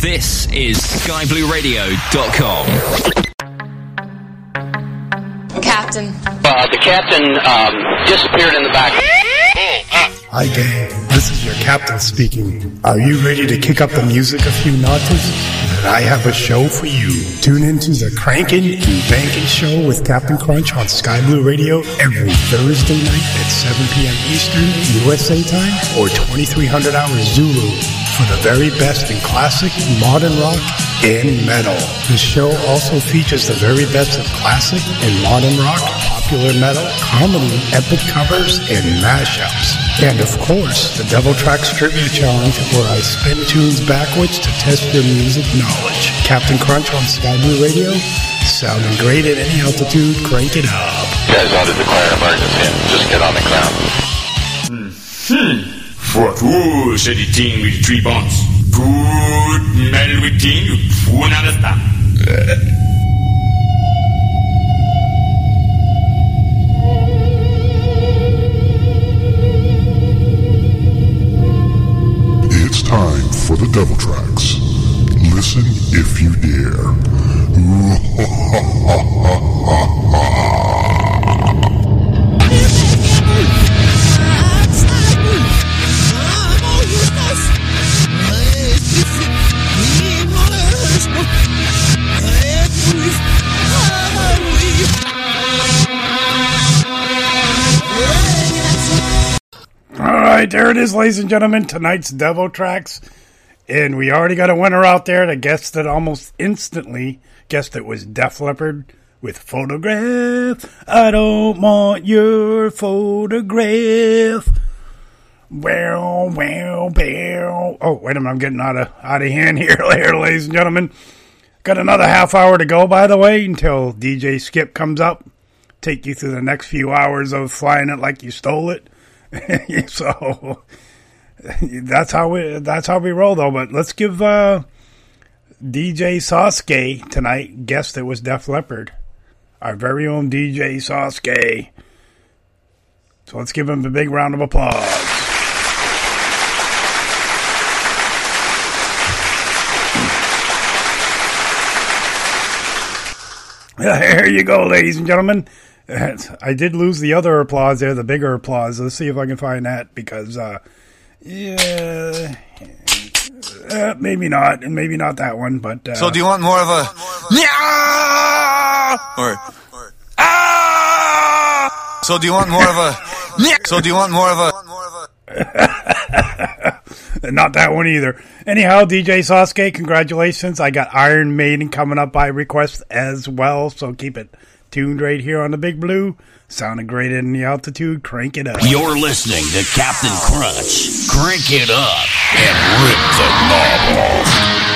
This is skyblueradio.com. Captain. Uh, the captain um, disappeared in the back. Hi, gang. This is your captain speaking. Are you ready to kick up the music a few notches? I have a show for you. Tune into the Crankin' and Bankin' Show with Captain Crunch on Sky Blue Radio every Thursday night at 7 p.m. Eastern USA time or 2300 hours Zulu for the very best in classic, modern rock, and metal. The show also features the very best of classic and modern rock, popular metal, comedy, epic covers, and mashups. And of course, the Devil Trax Tribute Challenge, where I spin tunes backwards to test your music knowledge. Captain Crunch on Sky Blue Radio, sounding great at any altitude, crank it up. You guys ought to declare an emergency and just get on the ground. Hmm. What? Ooh, said the thing with three bones. Good metal with thing, you fool understand. For the Devil Trax. Listen if you dare. All right, there it is, ladies and gentlemen. Tonight's Devil Trax. And we already got a winner out there that guessed it almost instantly. Guessed it was Def Leppard with Photograph. I don't want your photograph. Well, well, well. Oh, wait a minute. I'm getting out of, out of hand here, here, ladies and gentlemen. Got another half hour to go, by the way, until DJ Skip comes up. Take you through the next few hours of flying it like you stole it. so that's how we that's how we roll though. But let's give uh, DJ Sasuke tonight. Guessed it was Def Leppard, our very own DJ Sasuke. So let's give him a big round of applause. There you go, ladies and gentlemen. I did lose the other applause there, the bigger applause. Let's see if I can find that because, uh, yeah, uh, maybe not, and maybe not that one. But uh, So do you want more of a yeah or ah? So do you want more of a yeah? So do you want more of a not that one either. Anyhow, DJ Sasuke, congratulations! I got Iron Maiden coming up by request as well, so keep it tuned right here on the Big Blue. Sounding great in the altitude. Crank it up. You're listening to Captain Crunch. Crank it up and rip the knob off.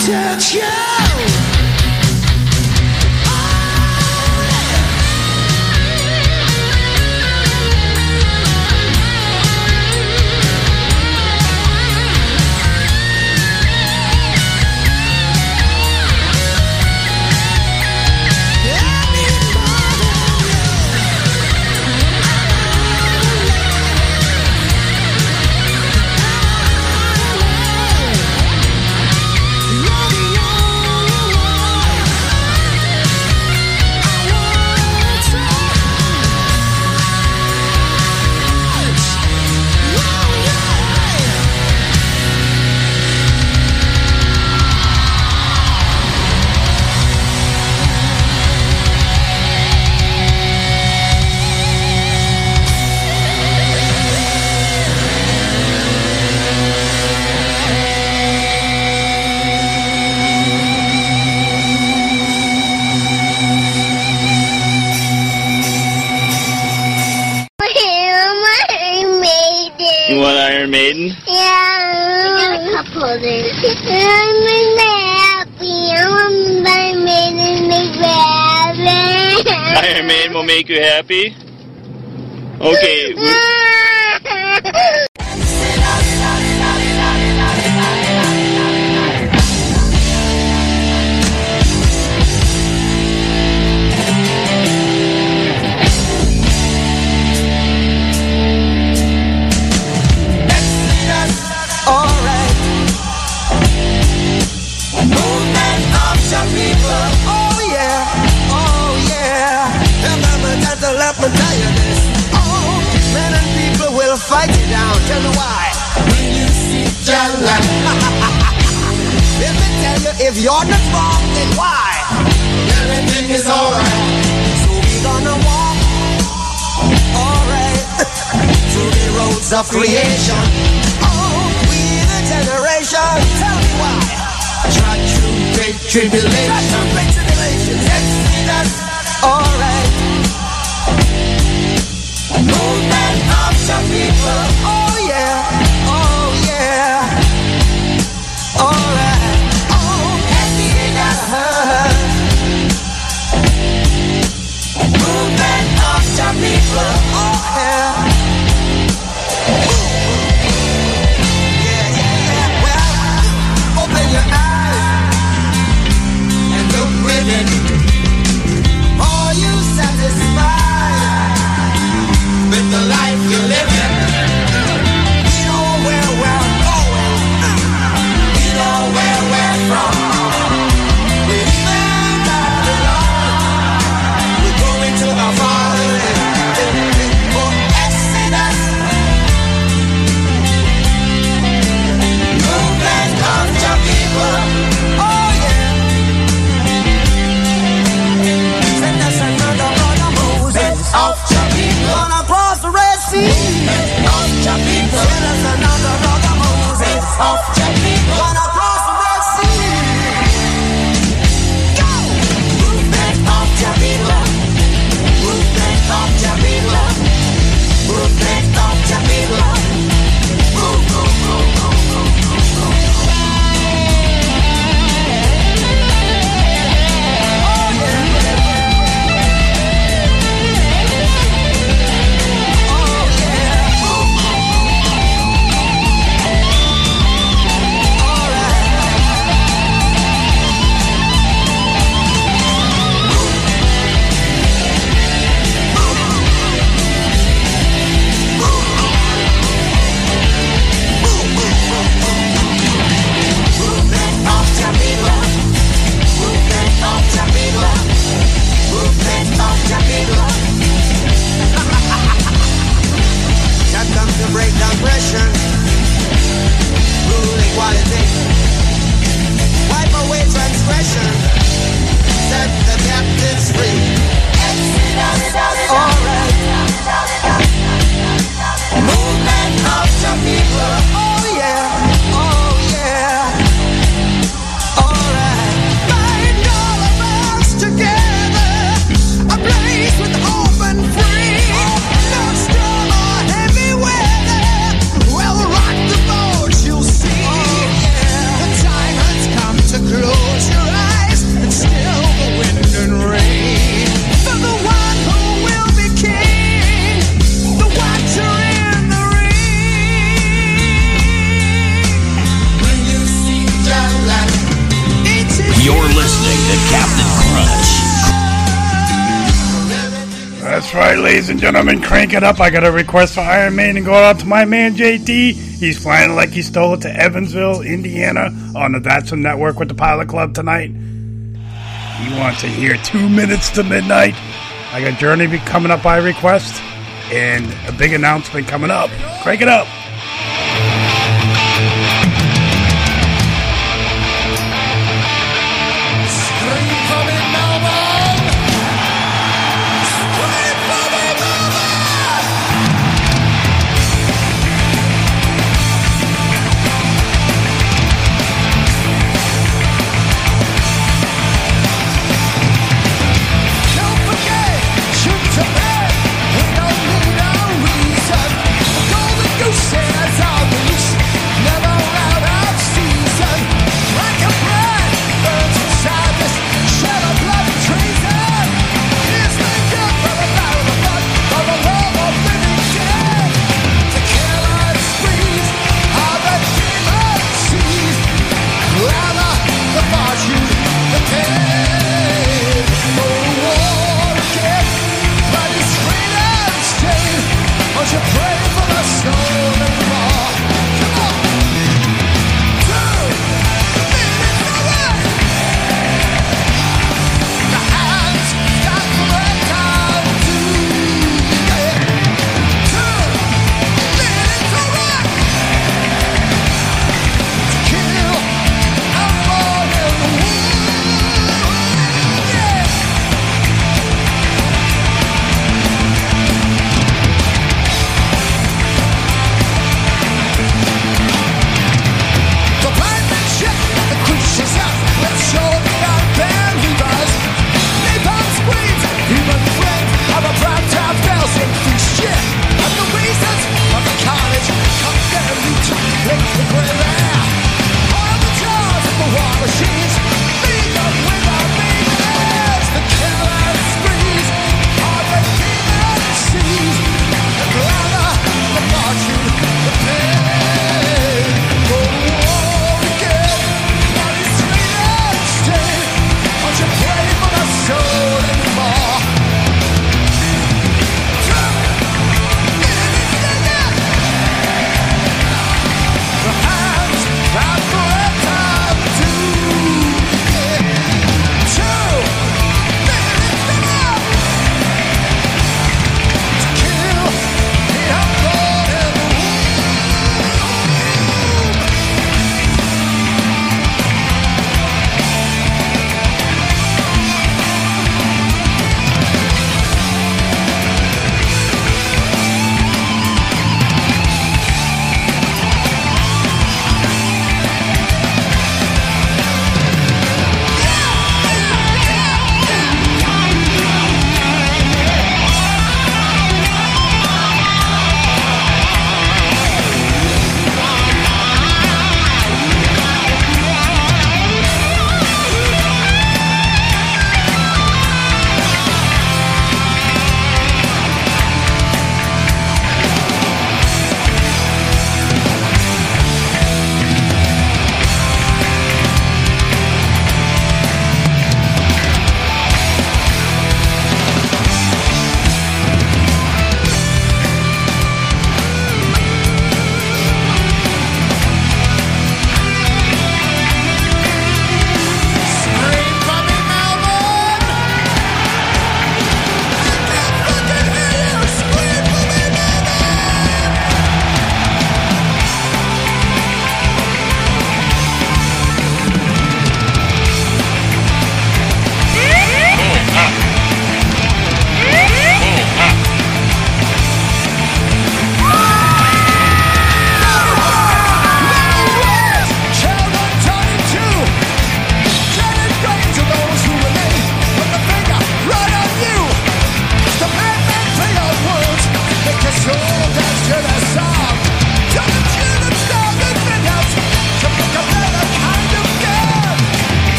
touch you. Make it up. I got a request for Iron Maiden go out to my man JT. He's flying like he stole it to Evansville, Indiana on the VATSIM Network with the Pilot Club tonight. He wants to hear two minutes to midnight. I got Journey coming up by request and a big announcement coming up. Crank it up.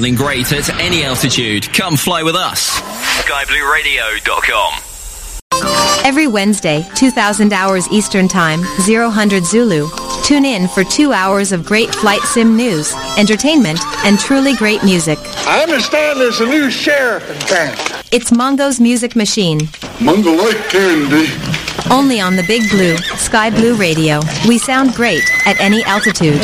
Sounding great at any altitude. Come fly with us. SkyBlueRadio.com. Every Wednesday, 2000 hours Eastern Time, 0000 Zulu. Tune in for two hours of great flight sim news, entertainment, and truly great music. I understand there's a new sheriff in town. It's Mongo's Music Machine. Mongo like candy. Only on the Big Blue, Sky Blue Radio. We sound great at any altitude.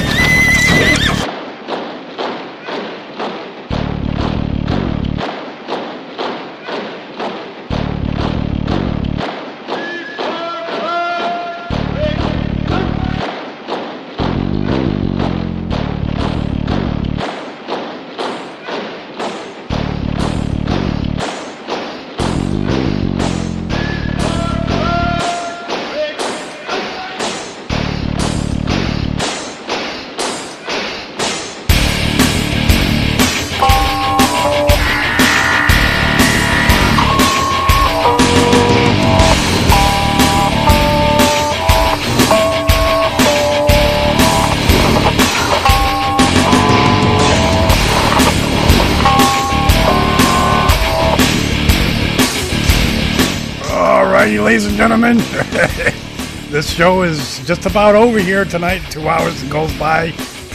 Show is just about over here tonight. Two hours goes by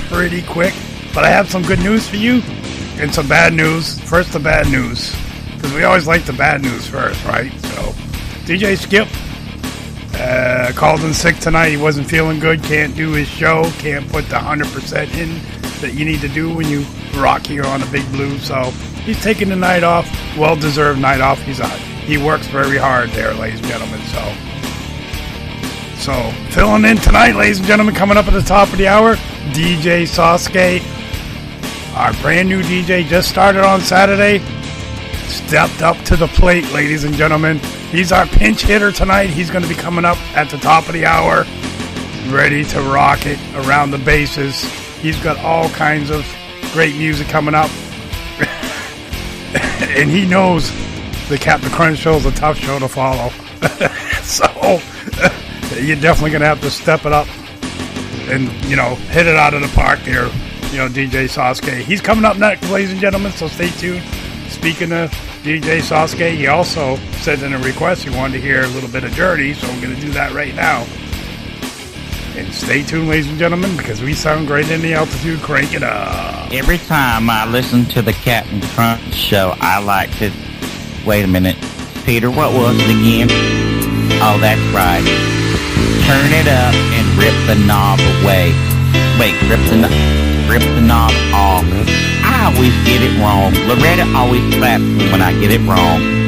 pretty quick. But I have some good news for you and some bad news. First, the bad news. Because we always like the bad news first, right? So, DJ Skip uh, called in sick tonight. He wasn't feeling good. Can't do his show. Can't put the 100% in that you need to do when you rock here on the Big Blue. So, he's taking the night off. Well deserved night off. He's out. He works very hard there, ladies and gentlemen. So, so filling in tonight, ladies and gentlemen, coming up at the top of the hour, DJ Sasuke, our brand new DJ, just started on Saturday. Stepped up to the plate, ladies and gentlemen. He's our pinch hitter tonight. He's going to be coming up at the top of the hour, ready to rock it around the bases. He's got all kinds of great music coming up, and he knows the Captain Crunch show is a tough show to follow. so you're definitely going to have to step it up and, you know, hit it out of the park here. You know, DJ Sasuke. He's coming up next, ladies and gentlemen, so stay tuned. Speaking of DJ Sasuke, he also said in a request he wanted to hear a little bit of Journey, so we're going to do that right now. And stay tuned, ladies and gentlemen, because we sound great in the altitude. Crank it up. Every time I listen to the Captain Crunch show, I like to. Wait a minute. Peter, what was it again? Oh, that's right. Turn it up and rip the knob away. Wait, rip the, kno- rip the knob off. Mm-hmm. I always get it wrong. Loretta always slaps me when I get it wrong.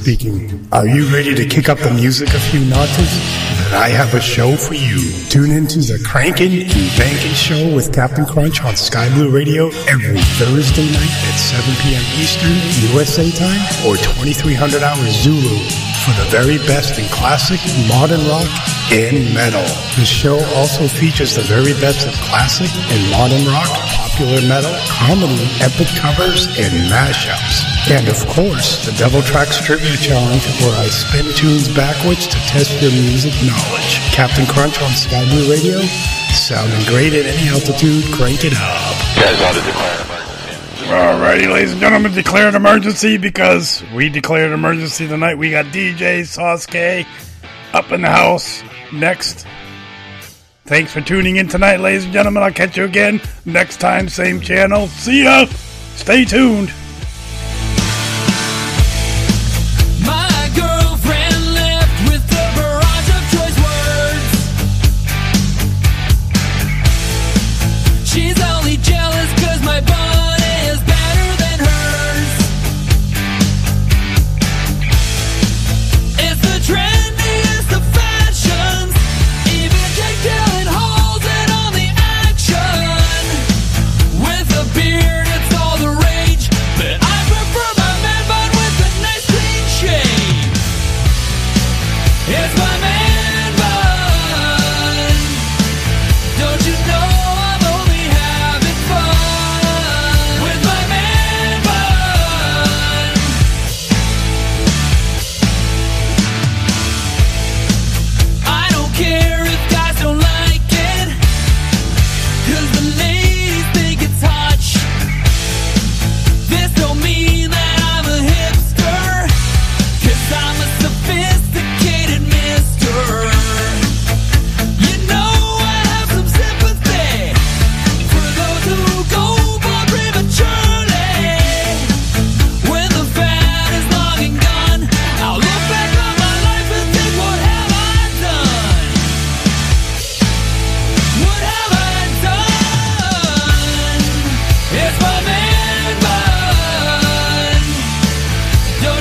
Speaking. Are you ready to kick up the music a few notches? Then I have a show for you. Tune into the Crankin' and Bankin' Show with Captain Crunch on Sky Blue Radio every Thursday night at 7 p.m. Eastern, USA time, or 2300 hours Zulu for the very best in classic, modern rock, and metal. The show also features the very best of classic and modern rock, popular metal, comedy, epic covers, and mashups. And of course, the Devil Trax Trivia Challenge, where I spin tunes backwards to test your music knowledge. Captain Crunch on Sky Blue Radio, sounding great at any altitude, crank it up. Guys ought to declare an emergency. Alrighty, ladies and gentlemen, declare an emergency because we declared an emergency tonight. We got DJ Sasuke up in the house next. Thanks for tuning in tonight, ladies and gentlemen. I'll catch you again next time, same channel. See ya! Stay tuned.